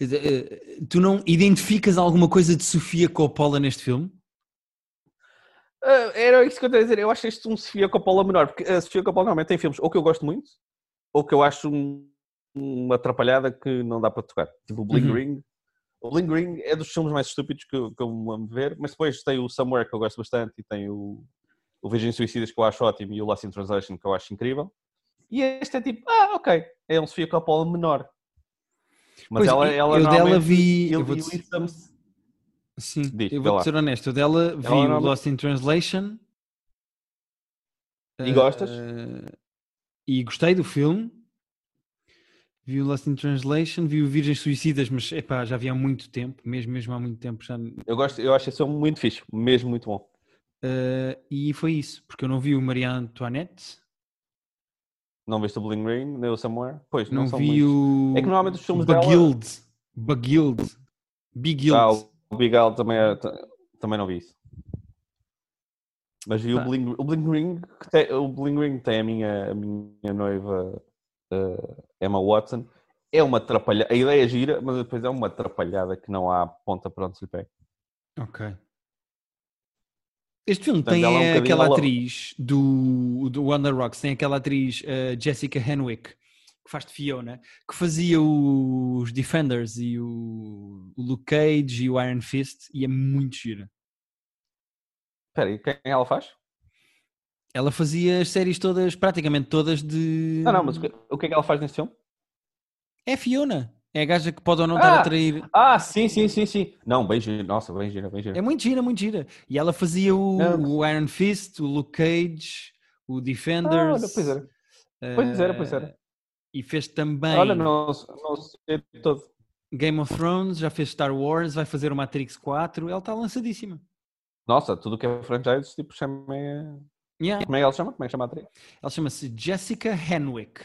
Speaker 1: eh, Tu não identificas alguma coisa de Sofia Coppola neste filme?
Speaker 2: Ah, era isso que eu estava a dizer. Eu acho este um Sofia Coppola menor, porque a Sofia Coppola normalmente tem filmes ou que eu gosto muito, ou que eu acho um- uma atrapalhada que não dá para tocar. Tipo o Bling
Speaker 1: Uhum.
Speaker 2: Ring. O Bling Ring é dos filmes mais estúpidos que eu, que eu me amo ver, mas depois tem o Somewhere que eu gosto bastante e tem o, o Virgem Suicidas que eu acho ótimo e o Lost in Translation que eu acho incrível. E este é tipo, ah, ok, é um Sofia Coppola menor. Mas
Speaker 1: Pois,
Speaker 2: ela, ela
Speaker 1: eu dela vi- eu vou dizer- Sim,
Speaker 2: Diz,
Speaker 1: eu vou ser honesto. Eu dela vi o
Speaker 2: normalmente-
Speaker 1: Lost in Translation.
Speaker 2: E gostas?
Speaker 1: Eh, e gostei do filme. Vi o Lost in Translation, vi o Virgens Suicidas, mas epá, já vi há muito tempo, mesmo, mesmo há muito tempo. Já...
Speaker 2: Eu, gosto, eu acho esse filme muito fixe, mesmo muito bom.
Speaker 1: Uh, e foi isso, porque eu não vi o Maria Antoinette.
Speaker 2: Não viste o Bling Ring, nem o Somewhere? Pois, não,
Speaker 1: Não vi o.
Speaker 2: É que normalmente os filmes
Speaker 1: o
Speaker 2: dela-
Speaker 1: Baguild. Baguild. Big Guild.
Speaker 2: Ah, o Big também, é- também não vi isso. Mas vi o Bling, o Bling Ring, que tem, o Bling Ring tem a minha, a minha noiva eh, Emma Watson. É uma atrapalhada, a ideia é gira, mas depois é uma atrapalhada que não há ponta para onde se lhe pega.
Speaker 1: Ok. Este filme
Speaker 2: Portanto,
Speaker 1: tem
Speaker 2: é um
Speaker 1: aquela
Speaker 2: ela-
Speaker 1: atriz do, do Wonder Rocks, tem aquela atriz eh, Jessica Henwick, que faz de Fiona, que fazia os Defenders e o, o Luke Cage e o Iron Fist, e é muito gira.
Speaker 2: Espera aí, quem ela faz?
Speaker 1: Ela fazia as séries todas, praticamente todas de.
Speaker 2: Não, não, mas o que, o que é que ela faz nesse filme?
Speaker 1: É Fiona. É a gaja que pode ou não estar a
Speaker 2: Ah!
Speaker 1: atrair.
Speaker 2: Ah, sim, sim, sim, sim. Não, bem gira, nossa, bem gira, bem gira.
Speaker 1: É muito gira, muito gira. E ela fazia o, o Iron Fist, o Luke Cage, o
Speaker 2: Ah,
Speaker 1: Defenders.
Speaker 2: olha, pois era. Pois era, pois era.
Speaker 1: eh, E fez também
Speaker 2: Olha, não, não sei todo.
Speaker 1: Game of Thrones, já fez Star Wars, vai fazer o Matrix 4. Ela está lançadíssima.
Speaker 2: Nossa, tudo que é franchise, tipo, chama.
Speaker 1: Yeah.
Speaker 2: Como é que ela chama? Como é que chama a atriz?
Speaker 1: Ela chama-se Jessica Henwick.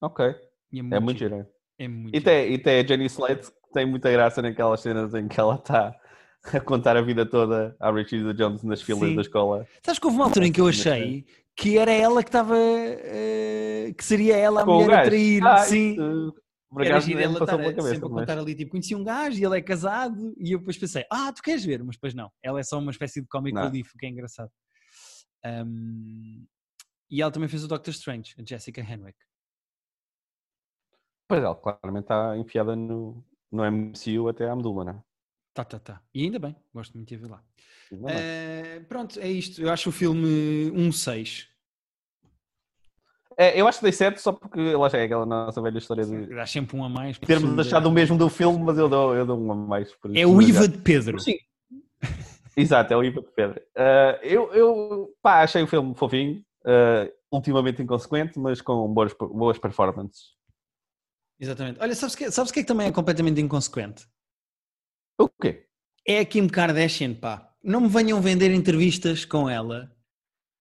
Speaker 2: Ok,
Speaker 1: é
Speaker 2: é
Speaker 1: muito, gira. É muito
Speaker 2: E tem, e tem a Jenny Slate, que tem muita graça naquelas cenas em que ela está [laughs] a contar a vida toda à Rachida Jones nas filas
Speaker 1: Sim.
Speaker 2: da escola.
Speaker 1: Sabes que houve uma altura em que eu achei que era ela que estava. eh, que seria ela a
Speaker 2: Com
Speaker 1: mulher a trair.
Speaker 2: Ah,
Speaker 1: Sim.
Speaker 2: isso, por
Speaker 1: Era giro ela estar a- sempre a
Speaker 2: mas-
Speaker 1: contar ali, tipo, conheci um gajo e ele é casado, e eu depois pensei, ah, tu queres ver? Mas depois não, ela é só uma espécie de comic relief, o que é engraçado. Ahm, e ela também fez o Doctor Strange, a Jessica Henwick.
Speaker 2: Pois ela claramente está enfiada no, no MCU até à medula, não é?
Speaker 1: Tá, tá, tá. E ainda bem, gosto muito de ver lá. Eh, pronto, é isto. Eu acho o filme um 6.
Speaker 2: É, eu acho que dei 7 só porque lá já é aquela nossa velha história de
Speaker 1: Dá sempre um a mais.
Speaker 2: termos achado o mesmo do filme, mas eu dou, eu dou um a mais.
Speaker 1: É o IVA de Pedro.
Speaker 2: Sim. Exato, é o IVA de Pedro. Ah, eu, eu pá, achei o filme fofinho, ah, ultimamente inconsequente, mas com boas, boas performances.
Speaker 1: Exatamente. Olha, sabes o que, sabes que é que também é completamente inconsequente?
Speaker 2: O quê?
Speaker 1: É a Kim Kardashian, pá. Não me venham vender entrevistas com ela.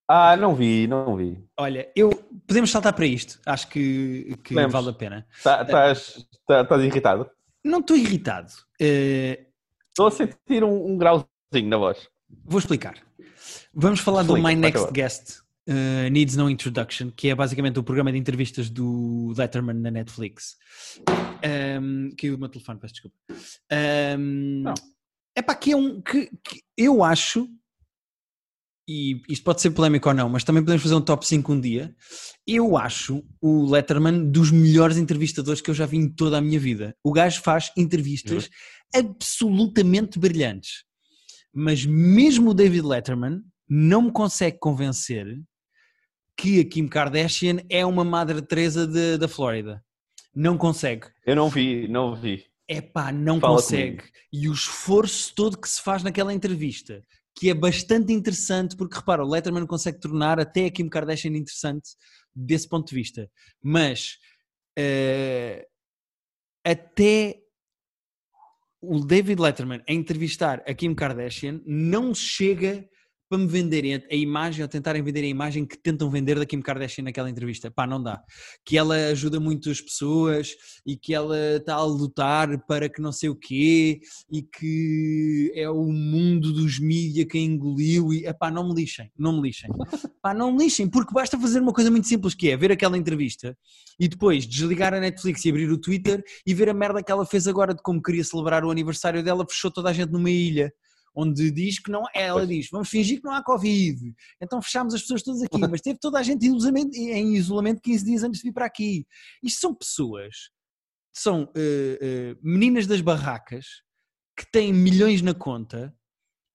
Speaker 2: Ah, não vi, não vi.
Speaker 1: Olha, eu podemos saltar para isto. Acho que, que vale a pena.
Speaker 2: Tá- Estás tá, estás irritado?
Speaker 1: Não estou irritado. Eh,
Speaker 2: Estou a sentir um, um grauzinho na voz.
Speaker 1: vou explicar. Vamos falar do
Speaker 2: Explica,
Speaker 1: My
Speaker 2: por
Speaker 1: Next. Guest eh, Needs No Introduction, que é basicamente o programa de entrevistas do Letterman na Netflix. Um, caiu o meu telefone, peço desculpa. Um, é para que é um que, que eu acho, e isto pode ser polémico ou não, mas também podemos fazer um top 5 um dia. Eu acho o Letterman dos melhores entrevistadores que eu já vi em toda a minha vida. O gajo faz entrevistas absolutamente brilhantes. Mas mesmo o David Letterman não me consegue convencer que a Kim Kardashian é uma Madre Teresa de- da Flórida. Não consegue.
Speaker 2: Eu não vi, não vi.
Speaker 1: É pá, não
Speaker 2: Fala
Speaker 1: consegue. E o esforço todo que se faz naquela entrevista, que é bastante interessante, porque repara, o Letterman consegue tornar até a Kim Kardashian interessante desse ponto de vista. Mas eh, até o David Letterman a entrevistar a Kim Kardashian não chega para me venderem a, imagem ou tentarem vender a imagem que tentam vender da Kim Kardashian naquela entrevista. Pá, não dá. Que ela ajuda muito as pessoas e que ela está a lutar para que não sei o quê e que é o mundo dos mídia que engoliu e pá, não me lixem, não me lixem. [laughs] Pá, não me lixem, porque basta fazer uma coisa muito simples que é ver aquela entrevista e depois desligar a Netflix e abrir o Twitter e ver a merda que ela fez agora de como queria celebrar o aniversário dela, fechou toda a gente numa ilha. Onde diz que não ela
Speaker 2: Pois.
Speaker 1: diz, vamos fingir que não há Covid. Então fechámos as pessoas todas aqui, [laughs] mas teve toda a gente em isolamento, em isolamento 15 dias antes de vir para aqui. Isto são pessoas, são eh, eh, meninas das barracas que têm milhões na conta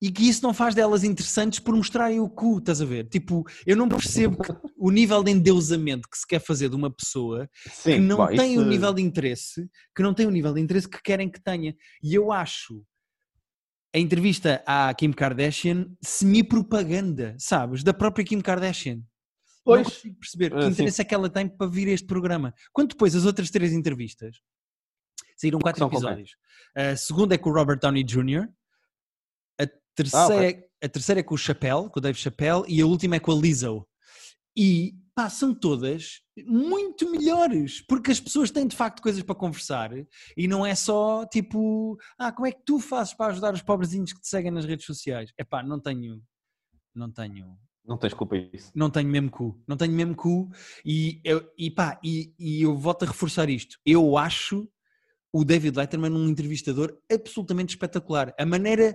Speaker 1: e que isso não faz delas interessantes por mostrarem o cu, estás a ver? Tipo, eu não percebo o nível de endeusamento que se quer fazer de uma pessoa
Speaker 2: Sim,
Speaker 1: que não
Speaker 2: bom,
Speaker 1: tem
Speaker 2: isso-
Speaker 1: o nível de interesse, que não tem o nível de interesse que querem que tenha. E eu acho a entrevista à Kim Kardashian semi-propaganda, sabes? Da própria Kim Kardashian. Pois. Não consigo perceber que uh, interesse sim. é que ela tem para vir a este programa. Quando depois as outras três entrevistas saíram quatro episódios. A segunda é com o Robert Downey Jr., a terceira, ah, okay. a terceira é com o Chappelle, com o Dave Chappelle, e a última é com a Lizzo. E pá, são todas muito melhores, porque as pessoas têm de facto coisas para conversar e não é só tipo, ah, como é que tu fazes para ajudar os pobrezinhos que te seguem nas redes sociais? É pá, não tenho, não tenho.
Speaker 2: Não tens culpa isso.
Speaker 1: Não tenho mesmo cu, não tenho mesmo cu e, eu, e pá, e, e eu volto a reforçar isto. Eu acho o David Letterman um entrevistador absolutamente espetacular. A maneira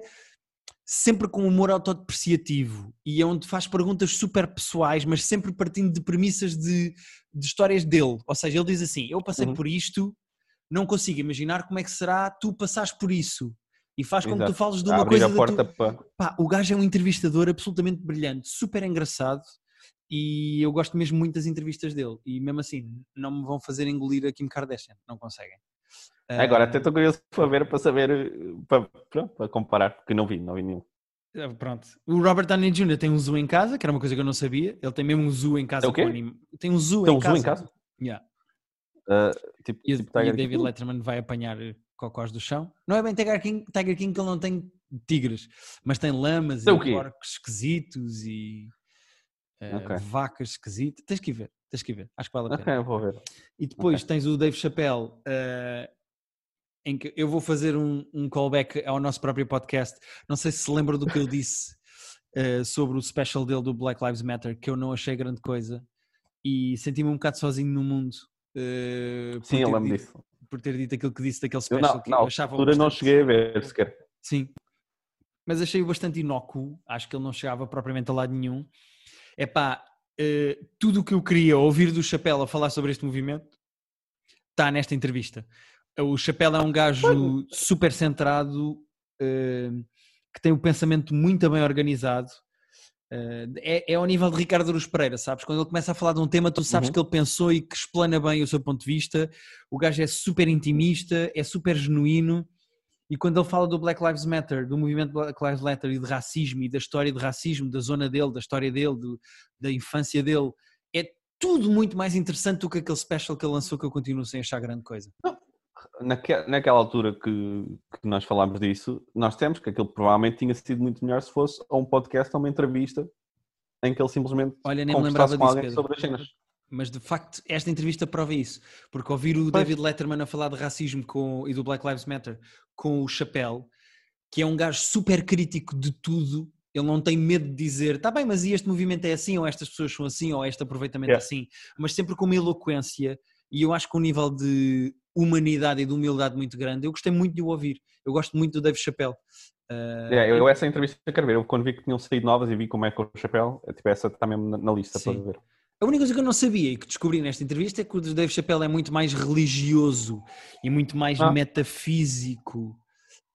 Speaker 1: sempre com humor autodepreciativo e é onde faz perguntas super pessoais, mas sempre partindo de premissas de, de histórias dele. Ou seja, ele diz assim: Eu passei uhum. por isto, não consigo imaginar como é que será tu passares por isso. E faz como tu falas de uma coisa. A
Speaker 2: porta
Speaker 1: tu...
Speaker 2: para...
Speaker 1: Pá, o gajo é um entrevistador absolutamente brilhante, super engraçado. E eu gosto mesmo muito das entrevistas dele. E mesmo assim, não me vão fazer engolir a Kim Kardashian. Não conseguem.
Speaker 2: Agora até estou curioso para ver, para saber, para, para comparar, porque não vi, não vi nenhum.
Speaker 1: Ah, pronto. O Robert Downey Jr. tem um zoo em casa, que era uma coisa que eu não sabia. Ele tem mesmo um zoo em casa.
Speaker 2: Tem o quê?
Speaker 1: Tem um zoo
Speaker 2: tem
Speaker 1: em
Speaker 2: um
Speaker 1: casa.
Speaker 2: Zoo em casa?
Speaker 1: Yeah.
Speaker 2: Uh, tipo,
Speaker 1: e,
Speaker 2: tipo
Speaker 1: e David? Letterman vai apanhar cocós do chão. Não é bem Tiger King, Tiger King que ele não tem tigres, mas tem lamas tem e porcos esquisitos e uh, okay. vacas esquisitas. Tens que ir ver, tens que ir ver. Acho que vale a pena.
Speaker 2: Ok, vou ver.
Speaker 1: E depois okay. tens o Dave Chappelle uh, em que eu vou fazer um, um, callback ao nosso próprio podcast. Não sei se se lembra do que eu disse uh, [laughs] sobre o special dele do Black Lives Matter, que eu não achei grande coisa e senti-me um bocado sozinho no mundo.
Speaker 2: Uh, Sim, eu lembro disso.
Speaker 1: Por ter dito aquilo que disse daquele special
Speaker 2: eu não, que não, eu achava. altura bastante... não cheguei a ver sequer.
Speaker 1: Sim, mas achei-o bastante inócuo. Acho que ele não chegava propriamente a lado nenhum. É pá, uh, tudo o que eu queria ouvir do Chapéu a falar sobre este movimento está nesta entrevista. O Chapéu é um gajo super centrado, uh, que tem o pensamento muito bem organizado. Uh, é, é ao nível de Ricardo Aruz Pereira, sabes? Quando ele começa a falar de um tema, tu sabes uhum. que ele pensou e que explana bem o seu ponto de vista. O gajo é super intimista, é super genuíno. E quando ele fala do Black Lives Matter, do movimento Black Lives Matter e de racismo e da história de racismo, da zona dele, da história dele, do, da infância dele, é tudo muito mais interessante do que aquele special que ele lançou que eu continuo sem achar grande coisa. Não,
Speaker 2: naque, naquela altura que, que, nós falámos disso, nós temos que aquilo provavelmente tinha sido muito melhor se fosse a um podcast ou uma entrevista em que ele simplesmente
Speaker 1: Olha, nem me lembrava disso,
Speaker 2: Pedro. sobre as cenas.
Speaker 1: Mas de facto, esta entrevista prova isso. Porque ouvir o pois. David Letterman a falar de racismo com, e do Black Lives Matter com o Chapéu, que é um gajo super crítico de tudo, ele não tem medo de dizer, tá bem, mas e este movimento é assim, ou estas pessoas são assim, ou este aproveitamento yeah. é assim, mas sempre com uma eloquência. E eu acho que o nível de humanidade e de humildade muito grande. Eu gostei muito de o ouvir. Eu gosto muito do Dave Chappelle.
Speaker 2: Uh, é, eu essa entrevista eu quero ver. Eu quando vi que tinham saído novas e vi como é com o Chappelle, é, tipo, essa está mesmo na, na lista sim. para ver.
Speaker 1: A única coisa que eu não sabia e que descobri nesta entrevista é que o Dave Chappelle é muito mais religioso e muito mais ah. metafísico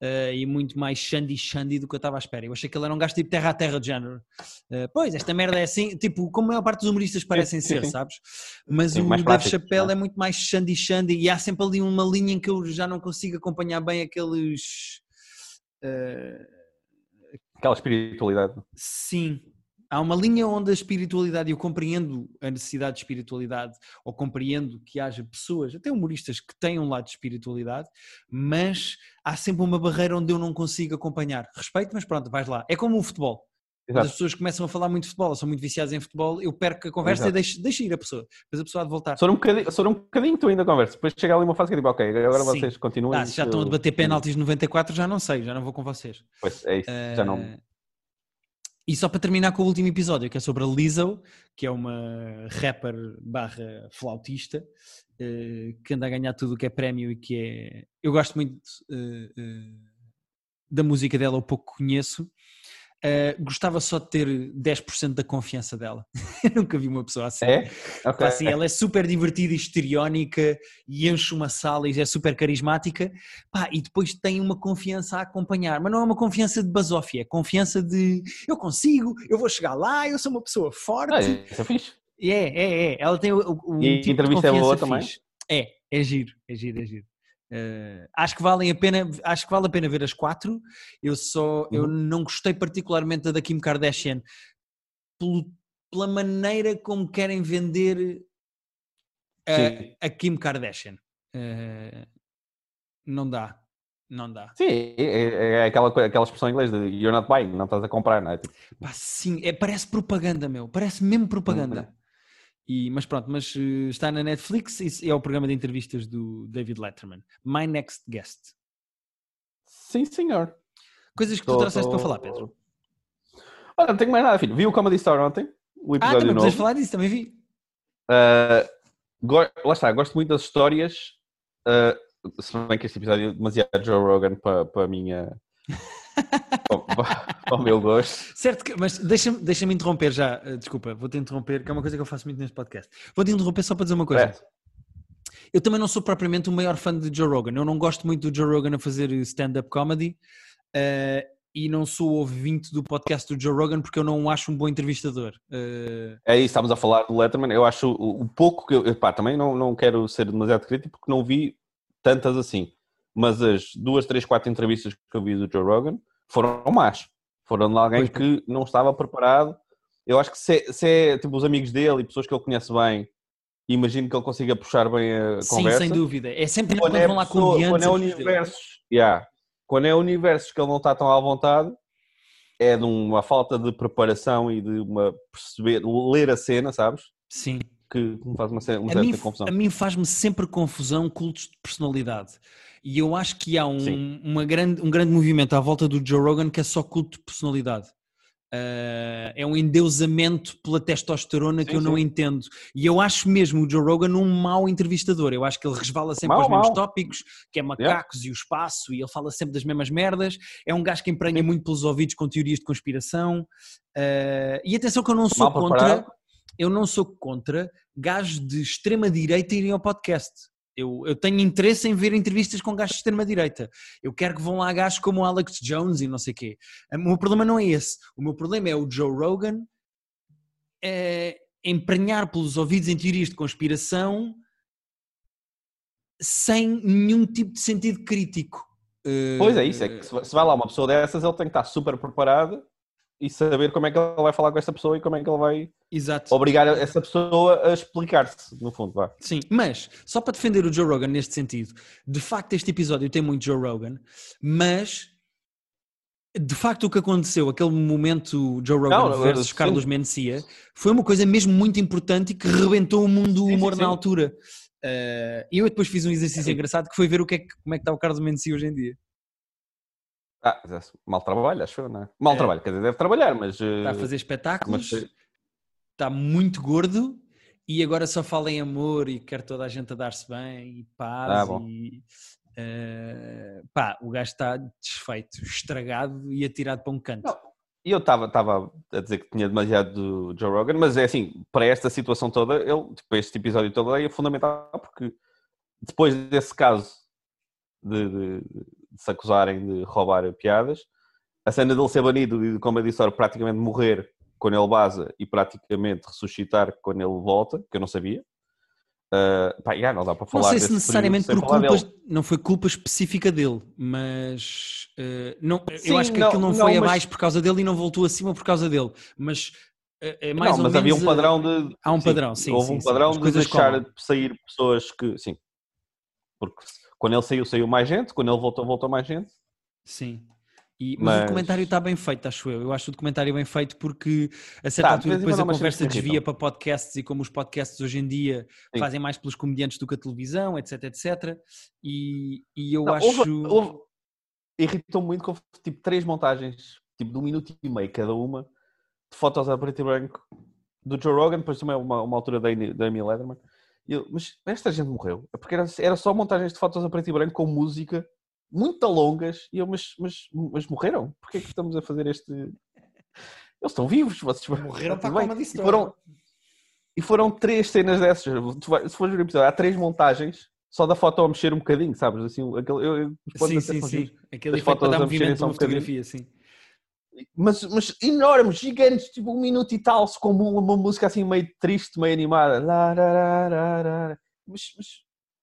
Speaker 1: uh, e muito mais Xandi do que eu estava à espera. Eu achei que ele era um gajo tipo terra a terra de género. Uh, pois, esta merda é assim, tipo, como a maior parte dos humoristas parecem sim, ser, sim. sabes? Mas sim, o Dave prático, Chappelle é? é muito mais Xandi e há sempre ali uma linha em que eu já não consigo acompanhar bem aqueles. Uh...
Speaker 2: Aquela espiritualidade.
Speaker 1: Sim, há uma linha onde a espiritualidade, eu compreendo a necessidade de espiritualidade, ou compreendo que haja pessoas, até humoristas, que têm um lado de espiritualidade, mas há sempre uma barreira onde eu não consigo acompanhar. Respeito, mas pronto, vais lá. É como o futebol. Quando as pessoas começam a falar muito de futebol, são muito viciadas em futebol, eu perco a conversa Exato. e deixo, deixo ir a pessoa. Depois a pessoa há de voltar.
Speaker 2: Só um bocadinho, só um bocadinho tu ainda conversa. Depois chega ali uma fase que eu digo, ok, agora Sim. vocês continuam.
Speaker 1: Ah, se já estão a debater penaltis 94, já não sei, já não vou com vocês.
Speaker 2: Pois é isso, uh... já não eh,
Speaker 1: e só para terminar com o último episódio, que é sobre a Lizzo, que é uma rapper barra flautista, uh, que anda a ganhar tudo o que é prémio e que é... Eu gosto muito uh, uh, da música dela, o pouco conheço, Uh, gostava só de ter 10% da confiança dela. [laughs] Eu nunca vi uma pessoa assim.
Speaker 2: É? Okay.
Speaker 1: assim. Ela é super divertida e histriónica e enche uma sala e é super carismática. Pá, e depois tem uma confiança a acompanhar. Mas não é uma confiança de basófia, é confiança de eu consigo, eu vou chegar lá, eu sou uma pessoa forte.
Speaker 2: É, isso é fixe.
Speaker 1: É, é, é. Ela tem o, o
Speaker 2: e tipo entrevista é boa também?
Speaker 1: É, é giro, é giro, é giro. Uh, acho que valem a pena, acho que vale a pena ver as quatro. Eu só, uhum. eu não gostei particularmente da Kim Kardashian pelo pela maneira como querem vender a, a Kim Kardashian. Uh, não dá. Não dá.
Speaker 2: Sim, é, é aquela, aquela expressão em inglês de you're not buying, não estás a comprar, não é? Tipo...
Speaker 1: Pá, sim, é, parece propaganda, meu. Parece mesmo propaganda. E, mas pronto, mas uh, está na Netflix e é o programa de entrevistas do David Letterman. My Next Guest.
Speaker 2: Sim, senhor.
Speaker 1: Coisas que tô, tu trouxeste tô... para falar, Pedro.
Speaker 2: Olha, não tenho mais nada, filho. Vi o Comedy Store ontem?
Speaker 1: O episódio ah, também novo. falar disso, também vi.
Speaker 2: Uh, lá está, gosto muito das histórias. Uh, se bem que este episódio é demasiado Joe Rogan para, para a minha. [laughs] para o meu gosto.
Speaker 1: Certo, mas deixa-me deixa interromper já. Eh, desculpa, vou-te interromper, que é uma coisa que eu faço muito neste podcast. Vou-te interromper só para dizer uma coisa. É. Eu também não sou propriamente o maior fã de Joe Rogan. Eu não gosto muito do Joe Rogan a fazer stand-up comedy. Uh, e não sou ouvinte do podcast do Joe Rogan porque eu não acho um bom entrevistador. Uh...
Speaker 2: É isso, estamos a falar do Letterman. Eu acho o, o pouco que eu. Também não, não quero ser demasiado crítico porque não vi tantas assim. Mas as duas, três, quatro entrevistas que eu vi do Joe Rogan foram más. Foram de alguém que não estava preparado. Eu acho que se é, se é, tipo os amigos dele e pessoas que ele conhece bem, imagino que ele consiga puxar bem a
Speaker 1: Sim,
Speaker 2: conversa.
Speaker 1: Sim, sem dúvida. É sempre quando, quando é vão lá comediantes.
Speaker 2: Quando é universos, yeah, quando é universos que ele não está tão à vontade, é de uma falta de preparação e de uma perceber, ler a cena, sabes?
Speaker 1: Sim
Speaker 2: que, me faz uma, uma certa mim, confusão.
Speaker 1: A mim faz-me sempre confusão cultos de personalidade. E eu acho que há um, uma grande, um grande movimento à volta do Joe Rogan que é só culto de personalidade. Uh, é um endeusamento pela testosterona sim, que eu sim. não entendo. E eu acho mesmo o Joe Rogan um mau entrevistador. Eu acho que ele resvala sempre aos mesmos tópicos, que é macacos yeah. e o espaço, e ele fala sempre das mesmas merdas. É um gajo que emprenha muito pelos ouvidos com teorias de conspiração. Uh, e atenção que eu não sou contra. Eu não sou contra gajos de extrema-direita irem ao podcast. Eu, eu, tenho interesse em ver entrevistas com gajos de extrema-direita. Eu quero que vão lá gajos como o Alex Jones e não sei o quê. O meu problema não é esse. O meu problema é o Joe Rogan é, emprenhar pelos ouvidos em teorias de conspiração sem nenhum tipo de sentido crítico.
Speaker 2: Pois é, isso. É que se vai lá uma pessoa dessas, ele tem que estar super preparado e saber como é que ele vai falar com essa pessoa e como é que ele vai
Speaker 1: Exato.
Speaker 2: obrigar essa pessoa a explicar-se, no fundo. Vá.
Speaker 1: Sim, mas só para defender o Joe Rogan neste sentido, de facto este episódio tem muito Joe Rogan, mas de facto o que aconteceu, aquele momento Joe Rogan não, versus sim. Carlos Mencia, foi uma coisa mesmo muito importante e que rebentou o mundo do humor sim, sim, na altura. Uh, eu depois fiz um exercício engraçado que foi ver o que é, como é que está o Carlos Mencia hoje em dia.
Speaker 2: Ah, mal trabalha, acho eu, não é? Mal é. trabalha, quer dizer, deve trabalhar, mas.
Speaker 1: Está a fazer espetáculos, mas... está muito gordo e agora só fala em amor e quer toda a gente a dar-se bem e paz ah, e. Uh, pá, o gajo está desfeito, estragado e atirado para um canto.
Speaker 2: E eu estava a dizer que tinha demasiado do Joe Rogan, mas é assim, para esta situação toda, ele, tipo, este episódio todo é fundamental porque depois desse caso de, de de se acusarem de roubar piadas. A cena dele ser banido e, como eu disse, praticamente morrer quando ele baza e praticamente ressuscitar quando ele volta, que eu não sabia. Uh, pá, yeah, não dá para falar
Speaker 1: Não sei se necessariamente por culpas, não foi culpa específica dele, mas uh, não, Sim, eu acho que não, aquilo não, não foi mas... abaixo por causa dele e não voltou acima por causa dele, mas uh, é mais
Speaker 2: não, mas havia um padrão de.
Speaker 1: Há um sim, padrão, sim.
Speaker 2: Houve
Speaker 1: sim,
Speaker 2: um padrão sim, de deixar como. sair pessoas que. Sim. Porque quando ele saiu, saiu mais gente. Quando ele voltou, voltou mais gente.
Speaker 1: Sim. E, mas, mas, o documentário está bem feito, acho eu. Eu acho o documentário bem feito porque a certa tá, altura depois a conversa desvia para podcasts e como os podcasts hoje em dia Sim. fazem mais pelos comediantes do que a televisão, etc, etc. E, e eu não, acho... Houve, houve...
Speaker 2: Irritou muito que houve tipo três montagens, tipo de um minuto e meio cada uma, de fotos a preto e branco do Joe Rogan, depois também uma, uma altura da Amy Lederman, eu, mas esta gente morreu. É porque era, era só montagens de fotos a preto e branco com música muito longas. E eu, mas, mas, mas morreram? Porquê é que estamos a fazer este. [laughs] Eles estão vivos. Vocês
Speaker 1: morreram para a
Speaker 2: e foram, e foram três cenas dessas. Se fores ver o episódio, há três montagens só da foto a mexer um bocadinho, sabes? Assim, aquele, eu, eu,
Speaker 1: sim, sim, sim. Aquele efeito para dar movimento uma fotografia, sim
Speaker 2: mas, mas enormes, gigantes, tipo um minuto e tal, com uma, uma música assim meio triste, meio animada. Mas, mas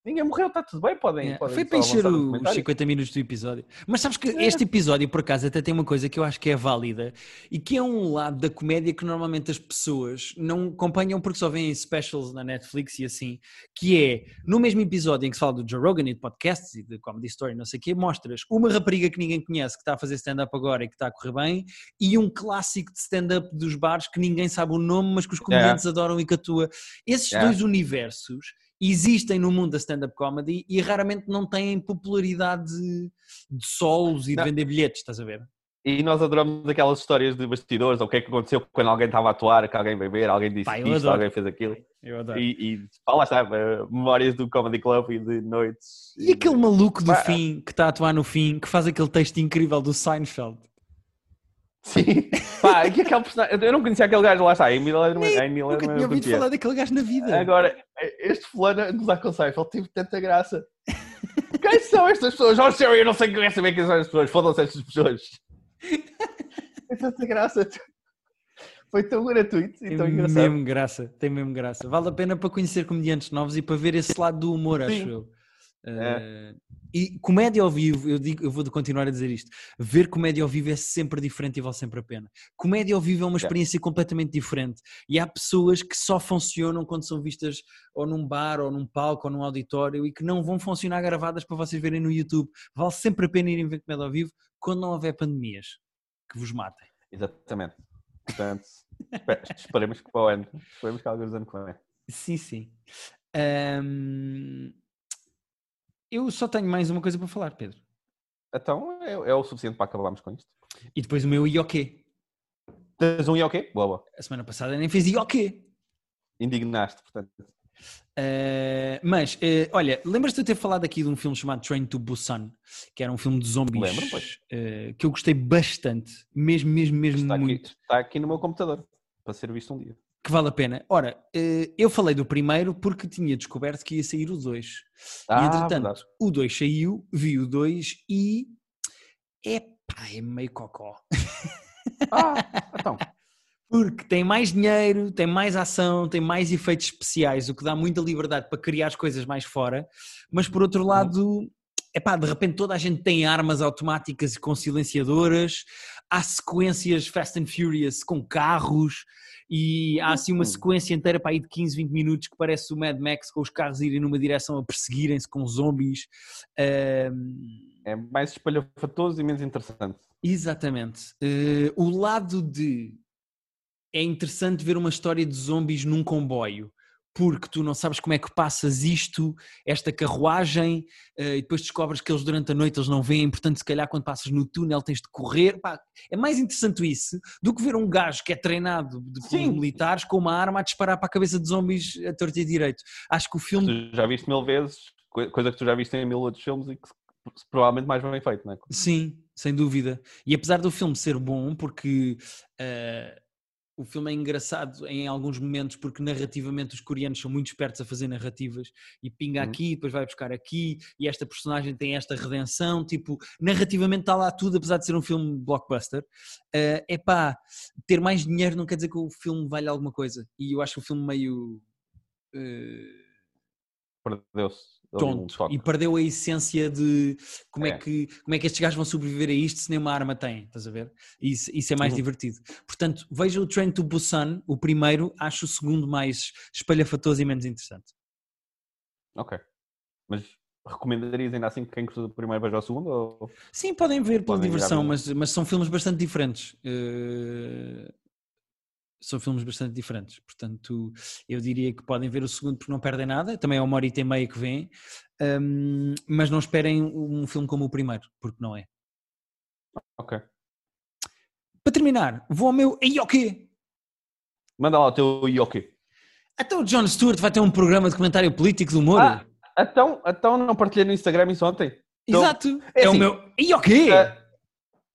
Speaker 2: Ninguém morreu, está tudo bem, podem.
Speaker 1: É,
Speaker 2: podem
Speaker 1: Foi para encher os
Speaker 2: comentários.
Speaker 1: 50 minutos do episódio. Mas sabes que
Speaker 2: É.
Speaker 1: este episódio, por acaso, até tem uma coisa que eu acho que é válida e que é um lado da comédia que normalmente as pessoas não acompanham porque só veem specials na Netflix e assim, que é, no mesmo episódio em que se fala do Joe Rogan e de podcasts e de comedy story, não sei o quê, mostras uma rapariga que ninguém conhece que está a fazer stand-up agora e que está a correr bem e um clássico de stand-up dos bares que ninguém sabe o nome, mas que os comediantes adoram e que atua. Esses
Speaker 2: Yeah.
Speaker 1: dois universos existem no mundo da stand-up comedy e raramente não têm popularidade de, de solos e de
Speaker 2: Não.
Speaker 1: vender bilhetes, estás a ver?
Speaker 2: E nós adoramos aquelas histórias de bastidores, ou o que é que aconteceu quando alguém estava a atuar, que alguém veio ver, alguém disse
Speaker 1: eu
Speaker 2: isto, alguém fez aquilo.
Speaker 1: Eu adoro.
Speaker 2: E, e lá está, eh, memórias do Comedy Club e de noites.
Speaker 1: E aquele maluco do
Speaker 2: Pá.
Speaker 1: fim, que está a atuar no fim, que faz aquele texto incrível do Seinfeld.
Speaker 2: Sim, [laughs] pá, e que aquele personagem, eu não conhecia aquele gajo lá está, a Amy
Speaker 1: Nunca tinha
Speaker 2: eu
Speaker 1: ouvido
Speaker 2: conhecia.
Speaker 1: falar daquele gajo na vida.
Speaker 2: Agora, este fulano a gozar com o Seinfeld teve tanta graça. [laughs] Quem são estas pessoas? Oh, Sherry, eu não sei quem saber quem são estas pessoas. Fodam-se estas pessoas. [laughs] Tem tanta graça. Foi tão gratuito e
Speaker 1: Tem
Speaker 2: tão engraçado.
Speaker 1: mesmo graça, tem mesmo graça. Vale a pena para conhecer comediantes novos e para ver esse lado do humor, acho
Speaker 2: Sim.
Speaker 1: eu.
Speaker 2: É.
Speaker 1: Eh, e comédia ao vivo, eu, digo, eu vou continuar a dizer isto: ver comédia ao vivo é sempre diferente e vale sempre a pena. Comédia ao vivo é uma experiência completamente diferente e há pessoas que só funcionam quando são vistas ou num bar, ou num palco, ou num auditório e que não vão funcionar gravadas para vocês verem no YouTube. Vale sempre a pena irem ver comédia ao vivo quando não houver pandemias que vos matem.
Speaker 2: Exatamente. Portanto, esperemos que para o ano. Esperemos que alguns anos que vem.
Speaker 1: Sim, sim. Ahm, eu só tenho mais uma coisa para falar, Pedro.
Speaker 2: Então é, é o suficiente para acabarmos com isto.
Speaker 1: E depois o meu IOQ.
Speaker 2: Tens um ok? Boa, boa.
Speaker 1: A semana passada nem fez IOQ.
Speaker 2: Indignaste, portanto.
Speaker 1: Uh, mas, uh, olha, lembras-te de eu ter falado aqui de um filme chamado Train to Busan, que era um filme de zombies
Speaker 2: Lembro, pois.
Speaker 1: uh, que eu gostei bastante, mesmo, mesmo, mesmo
Speaker 2: Está aqui,
Speaker 1: muito,
Speaker 2: está aqui no meu computador para ser visto um dia.
Speaker 1: Que vale a pena. Ora, uh, eu falei do primeiro porque tinha descoberto que ia sair o 2. e
Speaker 2: Ah,
Speaker 1: entretanto,
Speaker 2: verdade.
Speaker 1: o 2 saiu, vi o 2 e é pá, é meio cocó.
Speaker 2: Ah, então. [laughs]
Speaker 1: Porque tem mais dinheiro, tem mais ação, tem mais efeitos especiais, o que dá muita liberdade para criar as coisas mais fora. Mas por outro lado, epá, de repente toda a gente tem armas automáticas e com silenciadoras, há sequências Fast and Furious com carros e há assim uma
Speaker 2: Hum.
Speaker 1: sequência inteira para aí de 15, 20 minutos que parece o Mad Max com os carros irem numa direção a perseguirem-se com zombies.
Speaker 2: É mais espalhafatoso e menos interessante.
Speaker 1: Exatamente. Eh, o lado de é interessante ver uma história de zombies num comboio, porque tu não sabes como é que passas isto, esta carruagem, eh, e depois descobres que eles durante a noite eles não veem, portanto, se calhar quando passas no túnel tens de correr. Pá, é mais interessante isso do que ver um gajo que é treinado de,
Speaker 2: Sim.
Speaker 1: militares com uma arma a disparar para a cabeça de zombies a torto e direito. Acho que o filme
Speaker 2: Tu já viste mil vezes, coi- coisa que tu já viste em mil outros filmes e que provavelmente mais bem feito, não é?
Speaker 1: Sim, sem dúvida. E apesar do filme ser bom, porque eh, o filme é engraçado em alguns momentos, porque narrativamente os coreanos são muito espertos a fazer narrativas e pinga
Speaker 2: Uhum.
Speaker 1: aqui, depois vai buscar aqui, e esta personagem tem esta redenção. Tipo, narrativamente está lá tudo, apesar de ser um filme blockbuster. É epá, ter mais dinheiro não quer dizer que o filme valha alguma coisa. E eu acho o filme meio. eh,
Speaker 2: Perdeu-se. Um
Speaker 1: tonto
Speaker 2: toque.
Speaker 1: e perdeu a essência de como é.
Speaker 2: É.
Speaker 1: que como é que estes gajos vão sobreviver a isto se nem uma arma têm, estás a ver? Isso, isso é mais
Speaker 2: Uhum.
Speaker 1: divertido. Portanto, veja o Train to Busan, o primeiro, acho o segundo mais espalhafatoso e menos interessante.
Speaker 2: Ok. Mas recomendarias ainda assim que quem gostou do primeiro veja o segundo? Ou...
Speaker 1: Sim, podem ver pela
Speaker 2: Podem
Speaker 1: diversão, mas, mas são filmes bastante diferentes. Eh, São filmes bastante diferentes, portanto eu diria que podem ver o segundo porque não perdem nada, também é uma horita e meia que vem, Hum, mas não esperem um filme como o primeiro, porque não é.
Speaker 2: Ok.
Speaker 1: Para terminar, vou ao meu quê?
Speaker 2: Manda lá o teu ok.
Speaker 1: Até o John Stewart vai ter um programa de comentário político de humor.
Speaker 2: Ah, então, então não partilhei no Instagram isso ontem. então,
Speaker 1: Exato.
Speaker 2: é
Speaker 1: É, o
Speaker 2: assim,
Speaker 1: meu. O quê?
Speaker 2: Ah,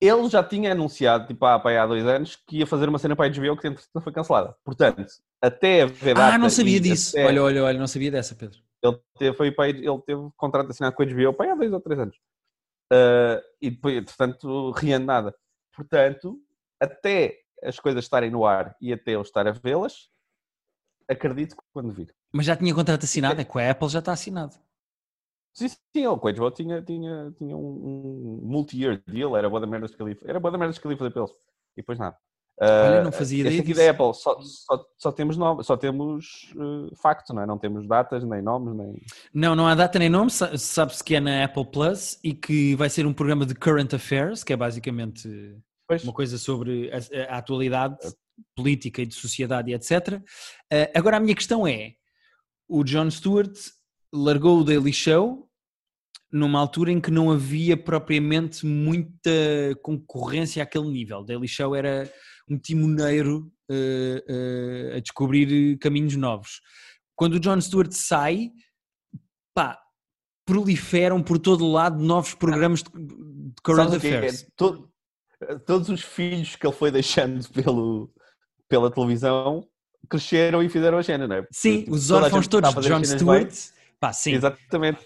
Speaker 2: ele já tinha anunciado, tipo, há, há dois anos, que ia fazer uma cena para a HBO que entretanto foi cancelada. Portanto, até haver
Speaker 1: ah,
Speaker 2: data
Speaker 1: não sabia disso.
Speaker 2: até-
Speaker 1: Olha, olha, olha, não sabia dessa, Pedro.
Speaker 2: Ele teve, foi para, ele teve contrato assinado com a HBO para há dois ou três anos. Ah, e depois, entretanto, riando nada. Portanto, até as coisas estarem no ar e até eu estar a vê-las, acredito que quando vir.
Speaker 1: Mas já tinha contrato assinado, é com a Apple já está assinado.
Speaker 2: Sim, sim, o Quagevo tinha, tinha, tinha um, um multi-year deal, era boa da merda que ele era boa da merda que ele fazer pelos. E depois nada.
Speaker 1: Olha, não fazia ideia
Speaker 2: aqui da Apple só, só, só temos, nome, só temos uh, facto, não é? Não temos datas, nem nomes, nem.
Speaker 1: Não, não há data nem nome, sa- sabe-se que é na Apple Plus e que vai ser um programa de Current Affairs, que é basicamente
Speaker 2: Pois,
Speaker 1: uma coisa sobre a, a atualidade política e de sociedade e etc. Eh, agora a minha questão é: o Jon Stewart largou o Daily Show numa altura em que não havia propriamente muita concorrência àquele nível. O Daily Show era um timoneiro eh, eh, a descobrir caminhos novos. Quando o Jon Stewart sai, pá, proliferam por todo o lado novos programas de, de current
Speaker 2: quê? É
Speaker 1: affairs.
Speaker 2: todo- todos os filhos que ele foi deixando pelo, pela televisão cresceram e fizeram a cena, não é? Porque,
Speaker 1: Sim,
Speaker 2: tipo,
Speaker 1: os órfãos todos de Jon Stewart. Pá, sim.
Speaker 2: Exatamente.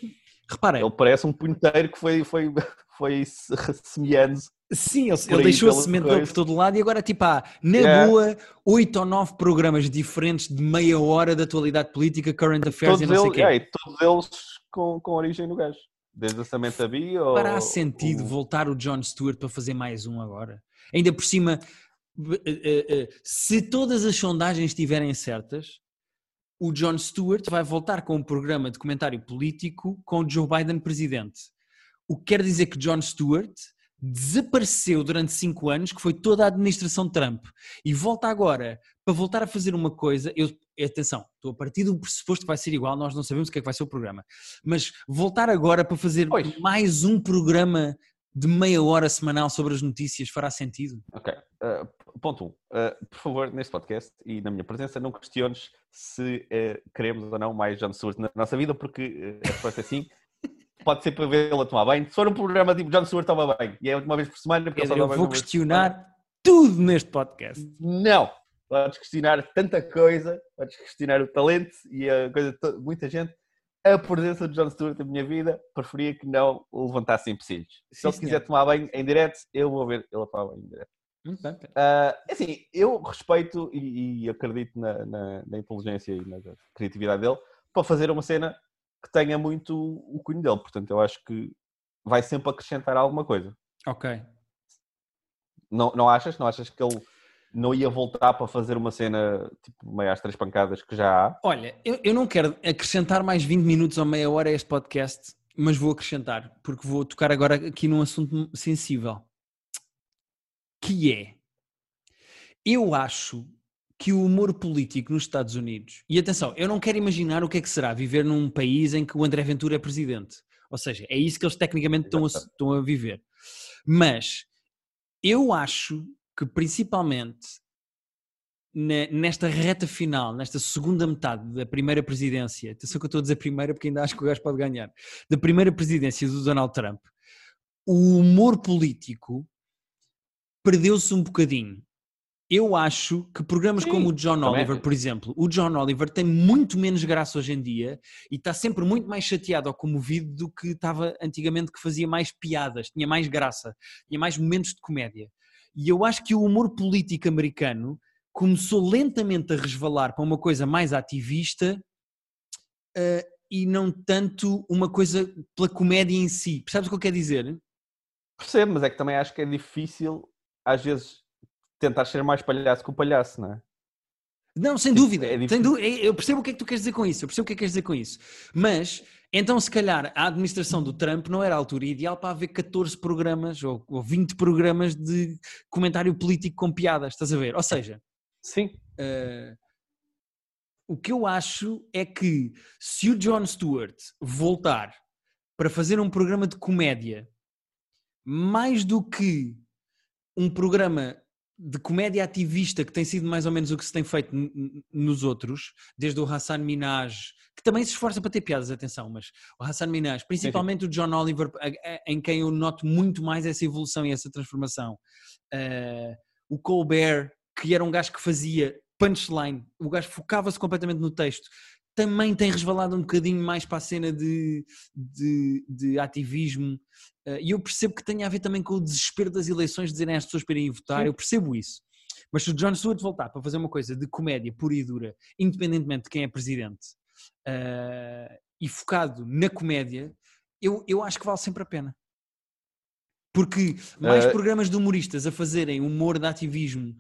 Speaker 1: Reparem,
Speaker 2: Ele parece um punheteiro que foi, foi, foi se- semeando.
Speaker 1: sim, ele, ele deixou semente por todo lado e agora, tipo, há, na
Speaker 2: Yeah.
Speaker 1: boa, oito ou nove programas diferentes de meia hora de atualidade política, current affairs
Speaker 2: Todos
Speaker 1: e não sei o quê.
Speaker 2: é, todos eles com, com origem no gajo. Desde a Samantha Bee ou...
Speaker 1: Fará sentido
Speaker 2: ou-
Speaker 1: voltar o Jon Stewart para fazer mais um agora? Ainda por cima, eh, eh, eh, se todas as sondagens estiverem certas, o Jon Stewart vai voltar com um programa de comentário político com o Joe Biden presidente. O que quer dizer que Jon Stewart desapareceu durante cinco anos, que foi toda a administração Trump, e volta agora para voltar a fazer uma coisa. Eu, atenção, estou a partir do pressuposto que vai ser igual, nós não sabemos o que é que vai ser o programa, mas voltar agora para fazer mais um programa de meia hora semanal sobre as notícias fará sentido?
Speaker 2: Ok. Uh, ponto 1. Um. Uh, por favor, neste podcast e na minha presença, não questiones se uh, queremos ou não mais John Stewart na nossa vida, porque uh, a resposta é sim. [laughs] Pode ser para vê-lo a tomar banho. Se for um programa tipo John Stewart toma banho e é uma vez por semana, porque
Speaker 1: Pedro, eu
Speaker 2: banho
Speaker 1: vou questionar tudo neste podcast.
Speaker 2: Não! Podes questionar tanta coisa, podes questionar o talento e a coisa de muita gente. A presença de John Stewart na minha vida, preferia que não levantasse empecilhos. Se ele quiser tomar banho em direto, eu vou ver ele a tomar banho em direto.
Speaker 1: Muito bem.
Speaker 2: Ah, assim, eu respeito e, e acredito na, na- na inteligência e na criatividade dele para fazer uma cena que tenha muito o cunho dele. Portanto, eu acho que vai sempre acrescentar alguma coisa.
Speaker 1: Ok.
Speaker 2: Não, não achas? Não achas que ele não ia voltar para fazer uma cena tipo meio às três pancadas que já há?
Speaker 1: Olha, eu, eu não quero acrescentar mais 20 minutos ou meia hora a este podcast, mas vou acrescentar, porque vou tocar agora aqui num assunto sensível. Que é, eu acho que o humor político nos Estados Unidos, e atenção, eu não quero imaginar o que é que será viver num país em que o André Ventura é presidente. Ou seja, é isso que eles tecnicamente estão a, estão a viver. Mas eu acho que principalmente ne- nesta reta final, nesta segunda metade da primeira presidência, atenção que eu estou a dizer primeira porque ainda acho que o gajo pode ganhar, da primeira presidência do Donald Trump, o humor político perdeu-se um bocadinho. Eu acho que programas
Speaker 2: Sim,
Speaker 1: como o John. Oliver, por exemplo, o John Oliver tem muito menos graça hoje em dia e está sempre muito mais chateado ou comovido do que estava antigamente, que fazia mais piadas, tinha mais graça, tinha mais momentos de comédia. E eu acho que o humor político americano começou lentamente a resvalar para uma coisa mais ativista eh, e não tanto uma coisa pela comédia em si. Percebes o que eu quero dizer?
Speaker 2: Percebo, mas é que também acho que é difícil, às vezes, tentar ser mais palhaço que o palhaço, não é?
Speaker 1: Não, sem dúvida.
Speaker 2: é
Speaker 1: sem
Speaker 2: difícil.
Speaker 1: dú- Eu percebo o que é que tu queres dizer com isso. Eu percebo o que é que queres dizer com isso. Mas, então, se calhar, a administração do Trump não era a altura ideal para haver 14 programas ou, ou 20 programas de comentário político com piadas, estás a ver? Ou seja,
Speaker 2: Sim.
Speaker 1: eh, o que eu acho é que se o Jon Stewart voltar para fazer um programa de comédia mais do que um programa de comédia ativista que tem sido mais ou menos o que se tem feito nos outros, desde o Hassan Minaj, que também se esforça para ter piadas, atenção, mas o Hassan Minaj, principalmente o John Oliver, em quem eu noto muito mais essa evolução e essa transformação. Eh, o Colbert, que era um gajo que fazia punchline, o gajo focava-se completamente no texto, também tem resvalado um bocadinho mais para a cena de, de, de ativismo. Eh, E eu percebo que tem a ver também com o desespero das eleições, dizerem às pessoas para irem votar,
Speaker 2: Sim.
Speaker 1: eu percebo isso. Mas se o John Stewart voltar para fazer uma coisa de comédia pura e dura, independentemente de quem é presidente, eh, e focado na comédia, eu, eu acho que vale sempre a pena. Porque mais
Speaker 2: Eh,
Speaker 1: programas de humoristas a fazerem humor de ativismo,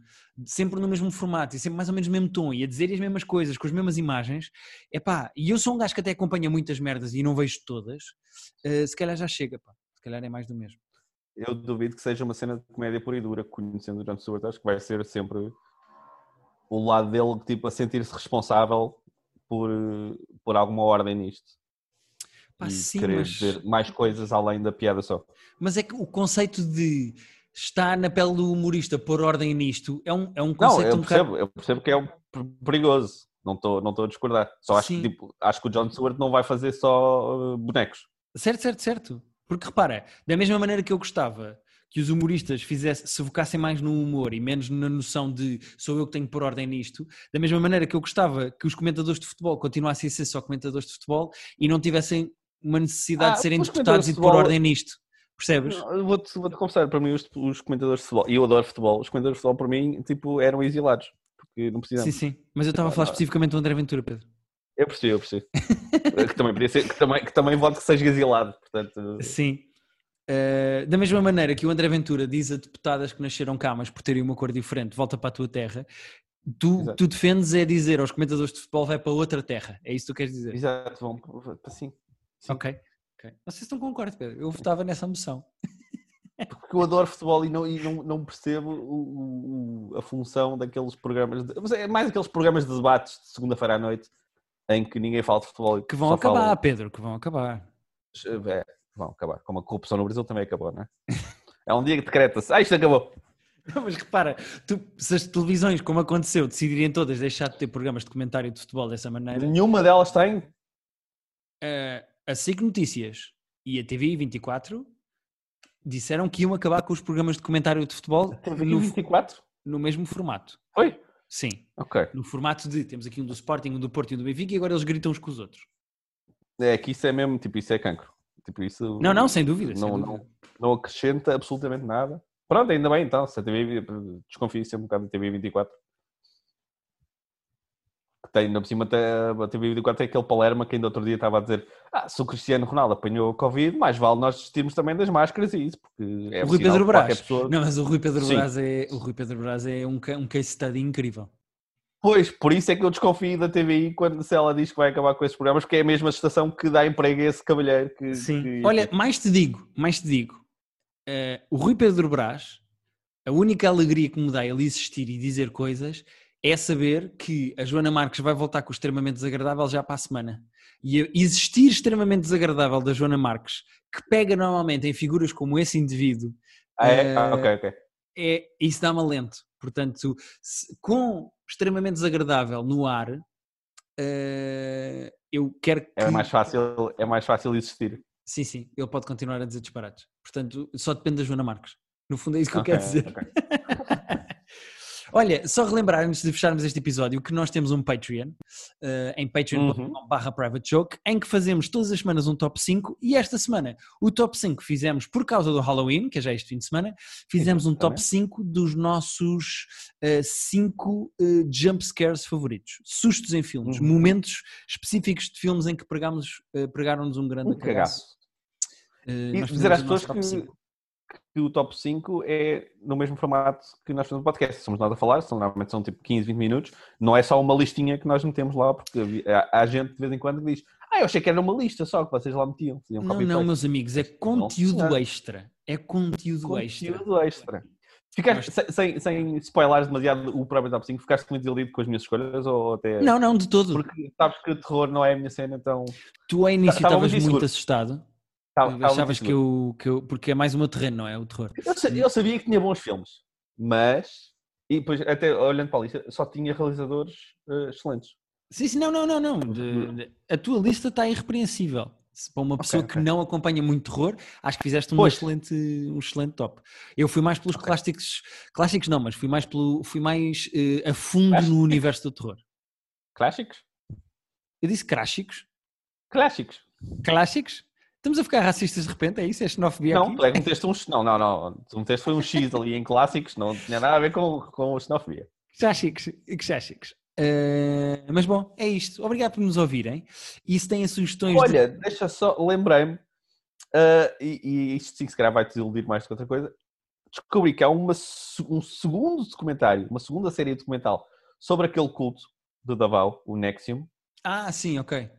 Speaker 1: sempre no mesmo formato e sempre mais ou menos no mesmo tom e a dizer as mesmas coisas com as mesmas imagens, epá, e eu sou um gajo que até acompanha muitas merdas e não vejo todas, eh, se calhar já chega, pá. Se calhar é mais do mesmo.
Speaker 2: Eu duvido que seja uma cena de comédia pura e dura, conhecendo o John Stewart, acho que vai ser sempre o lado dele, tipo, a sentir-se responsável por, por alguma ordem nisto.
Speaker 1: Pá,
Speaker 2: e
Speaker 1: sim,
Speaker 2: querer
Speaker 1: mas-
Speaker 2: dizer mais coisas além da piada só.
Speaker 1: Mas é que o conceito de estar na pele do humorista, pôr ordem nisto, é um, é um
Speaker 2: Não,
Speaker 1: conceito
Speaker 2: eu
Speaker 1: um bocado.
Speaker 2: percebo, eu percebo que é um per- perigoso. Não estou não estou a discordar. Só acho
Speaker 1: Sim.
Speaker 2: que, tipo, acho que o John Stewart não vai fazer só uh, bonecos.
Speaker 1: Certo, certo, certo. Porque repara, da mesma maneira que eu gostava que os humoristas fizessem, se focassem mais no humor e menos na noção de sou eu que tenho que pôr ordem nisto, da mesma maneira que eu gostava que os comentadores de futebol continuassem a ser só comentadores de futebol e não tivessem uma necessidade
Speaker 2: Ah,
Speaker 1: de serem
Speaker 2: os
Speaker 1: deputados
Speaker 2: comentadores
Speaker 1: e
Speaker 2: de
Speaker 1: de pôr ordem nisto. Percebes?
Speaker 2: Vou-te vou confessar, para mim, os, os comentadores de futebol, e eu adoro futebol, os comentadores de futebol, para mim, tipo, eram exilados. Porque não precisamos.
Speaker 1: Sim, sim. Mas eu estava a falar especificamente do André Ventura, Pedro.
Speaker 2: Eu percebi, eu percebi. [laughs] que também podia ser, que também, que também voto que seja exilado, portanto.
Speaker 1: Sim. Uh, da mesma maneira que o André Ventura diz a deputadas que nasceram cá, mas por terem uma cor diferente, volta para a tua terra, tu,
Speaker 2: Exato.
Speaker 1: tu defendes é dizer aos comentadores de futebol vai para outra terra. É isso que tu queres dizer?
Speaker 2: Exato, vão assim. Sim.
Speaker 1: Ok. Ok. Não sei se não concordo, Pedro. Eu votava nessa moção. [laughs]
Speaker 2: Porque eu adoro futebol e não, e não, não percebo o- o- a função daqueles programas. De, mas é mais aqueles programas de debates de segunda-feira à noite em que ninguém fala de futebol
Speaker 1: Que vão acabar,
Speaker 2: falam-
Speaker 1: Pedro, que vão acabar.
Speaker 2: É, vão acabar. Como a corrupção no Brasil também acabou, não é? É um dia que decreta-se. Ah, isto acabou. [laughs]
Speaker 1: Mas repara, tu- se as televisões, como aconteceu, decidirem todas deixar de ter programas de comentário de futebol dessa maneira,
Speaker 2: Nenhuma delas tem.
Speaker 1: eh, a SIC Notícias e a TVI 24 disseram que iam acabar com os programas de comentário de futebol no,
Speaker 2: 24?
Speaker 1: no mesmo formato.
Speaker 2: Foi?
Speaker 1: Sim,
Speaker 2: Ok.
Speaker 1: no formato de temos aqui um do Sporting, um do Porto e um do Benfica e agora eles gritam uns com os outros.
Speaker 2: É que isso é mesmo, tipo, isso é cancro. Tipo, isso
Speaker 1: Não, não, sem dúvida. sem
Speaker 2: não,
Speaker 1: dúvida.
Speaker 2: não, não acrescenta absolutamente nada. Pronto, ainda bem então. Se a TV, desconfio sempre um bocado da TV 24. Que tem, ainda por cima, até a TV 24 tem aquele Palerma que ainda outro dia estava a dizer: Ah, se o Cristiano Ronaldo apanhou a Covid, mais vale nós desistirmos também das máscaras e isso, porque é
Speaker 1: o Rui Pedro Brás.
Speaker 2: pessoa-
Speaker 1: Não, mas o Rui Pedro
Speaker 2: Sim.
Speaker 1: Brás é, o Rui Pedro Brás é um, um case study incrível.
Speaker 2: Pois, por isso é que eu desconfio da TVI quando se ela diz que vai acabar com esses programas, porque é a mesma estação que dá emprego a esse cavalheiro que.
Speaker 1: Sim.
Speaker 2: que-
Speaker 1: Olha, mais te digo, mais te digo. eh, o Rui Pedro Brás, a única alegria que me dá ele existir e dizer coisas é saber que a Joana Marques vai voltar com o extremamente desagradável já para a semana. E existir extremamente desagradável da Joana Marques, que pega normalmente em figuras como esse indivíduo,
Speaker 2: Ah, é? Ah,
Speaker 1: eh,
Speaker 2: ok, ok.
Speaker 1: é, isso dá-me alento. Portanto, se- com extremamente desagradável no ar, eh, eu quero que.
Speaker 2: É mais fácil, é mais fácil existir.
Speaker 1: Sim, sim, ele pode continuar a dizer disparates. Portanto, só depende da Joana Marques. No fundo é isso que eu
Speaker 2: Ok,
Speaker 1: quero dizer. [laughs] Olha, só relembrar antes de fecharmos este episódio que nós temos um Patreon eh, em
Speaker 2: Uhum.
Speaker 1: patreon.com.br private joke em que fazemos todas as semanas um top 5 e esta semana o top 5 fizemos por causa do Halloween, que é já este fim de semana, fizemos um top 5 dos nossos 5 jump scares favoritos. Sustos em filmes,
Speaker 2: Uhum.
Speaker 1: momentos específicos de filmes em que pregámos, eh, pregaram-nos um grande
Speaker 2: Um cagaço.
Speaker 1: Eh,
Speaker 2: E dizer às pessoas
Speaker 1: top
Speaker 2: que,
Speaker 1: cinco.
Speaker 2: Que o top 5 é no mesmo formato que nós fazemos o podcast. Somos nós a falar, são, normalmente são tipo 15, 20 minutos. Não é só uma listinha que nós metemos lá, porque há, há gente de vez em quando que diz: Ah, eu achei que era uma lista só que vocês lá metiam.
Speaker 1: Não, não,
Speaker 2: paste."
Speaker 1: meus amigos, é
Speaker 2: Não,
Speaker 1: conteúdo
Speaker 2: senhor.
Speaker 1: extra. É conteúdo, extra.
Speaker 2: Conteúdo extra. Ficaste, sem, sem, sem spoilers demasiado o próprio top 5, ficaste muito desiludido com as minhas escolhas ou até.
Speaker 1: Não, não, de todo.
Speaker 2: Porque sabes que o terror não é a minha cena, então.
Speaker 1: Tu ao início
Speaker 2: Estava
Speaker 1: estavas
Speaker 2: muito
Speaker 1: assustado. Achavas que eu, que eu. Porque é mais o meu terreno, não é? O terror.
Speaker 2: Eu, eu sabia que tinha bons filmes, mas. E depois, até olhando para a lista, só tinha realizadores eh, excelentes.
Speaker 1: Sim, sim, não, não, não, não. De- de- a tua lista está irrepreensível. Se Para uma pessoa que
Speaker 2: ok.
Speaker 1: não acompanha muito terror, acho que fizeste um
Speaker 2: Pois.
Speaker 1: excelente, um excelente top. Eu fui mais pelos
Speaker 2: Ok.
Speaker 1: clássicos, clássicos não, mas fui mais pelo, fui mais eh, a fundo no universo do terror.
Speaker 2: Clássicos?
Speaker 1: Eu disse clássicos,
Speaker 2: Clássicos.
Speaker 1: clássicos. Estamos a ficar racistas de repente, é isso? É xenofobia
Speaker 2: Não,
Speaker 1: aqui?
Speaker 2: tu é que meteste um. Não, não, não. Tu meteste foi um X ali em clássicos, não tinha nada a ver com, com a xenofobia.
Speaker 1: Cháchicos, cháchicos. Uh, mas bom, é isto. Obrigado por nos ouvirem. E se têm sugestões de...
Speaker 2: Olha, deixa só, lembrei-me Uh, e, e isto sim, se calhar vai te iludir mais do que outra coisa. Descobri que há uma, um segundo documentário, uma segunda série documental sobre aquele culto do Davao, o Nexium.
Speaker 1: Ah, sim, ok.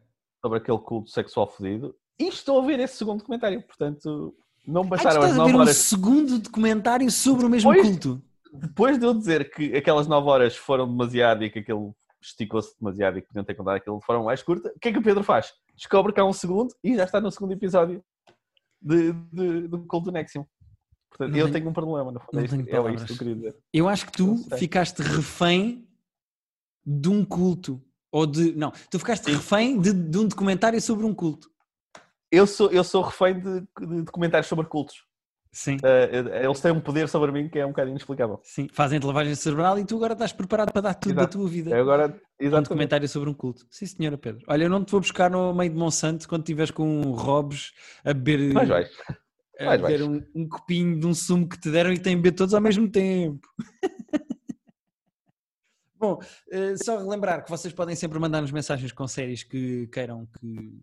Speaker 2: Sobre aquele culto sexual fodido. E estou a ver esse segundo documentário, portanto, não
Speaker 1: Ah,
Speaker 2: bastaram as
Speaker 1: estás a
Speaker 2: 9
Speaker 1: ver um
Speaker 2: horas.
Speaker 1: segundo documentário sobre o mesmo culto.
Speaker 2: Depois de eu dizer que aquelas 9 horas foram demasiado e que aquele esticou-se demasiado e que podiam ter contado aquilo de forma mais curta, o que é que o Pedro faz? Descobre que há um segundo e já está no segundo episódio de, de- do culto Nexium. Portanto,
Speaker 1: Não
Speaker 2: eu
Speaker 1: tenho-
Speaker 2: tenho um problema, fundo.
Speaker 1: não
Speaker 2: É isto,
Speaker 1: tenho
Speaker 2: é isto que eu queria dizer.
Speaker 1: Eu acho que tu
Speaker 2: Não
Speaker 1: ficaste refém de um culto. Ou de. Não, tu ficaste
Speaker 2: Sim.
Speaker 1: refém de, de um documentário sobre um culto.
Speaker 2: Eu sou, eu sou refém de, de documentários sobre cultos.
Speaker 1: Sim.
Speaker 2: Uh, eles têm um poder sobre mim que é um bocado inexplicável.
Speaker 1: Sim. Fazem-te lavagem cerebral e tu agora estás preparado para dar tudo da
Speaker 2: Exato.
Speaker 1: tua vida.
Speaker 2: É agora,
Speaker 1: Um
Speaker 2: exatamente.
Speaker 1: documentário sobre um culto. Sim, senhora Pedro. Olha, eu não te vou buscar no meio de Monsanto quando estiveres com um Robes a beber,
Speaker 2: Mas vais.
Speaker 1: a beber um, um copinho de um sumo que te deram e têm beber todos ao mesmo tempo. [laughs] Bom, eh, só relembrar que vocês podem sempre mandar-nos mensagens com séries que queiram que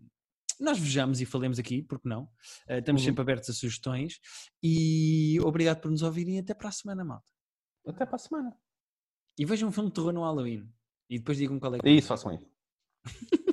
Speaker 1: nós vejamos e falemos aqui, porque não? Eh, estamos
Speaker 2: Uhum.
Speaker 1: sempre abertos a sugestões e obrigado por nos ouvirem até para a semana, malta.
Speaker 2: Até para a semana.
Speaker 1: E vejam um filme de terror no Halloween e depois digam qual é que
Speaker 2: É isso, façam isso. [laughs]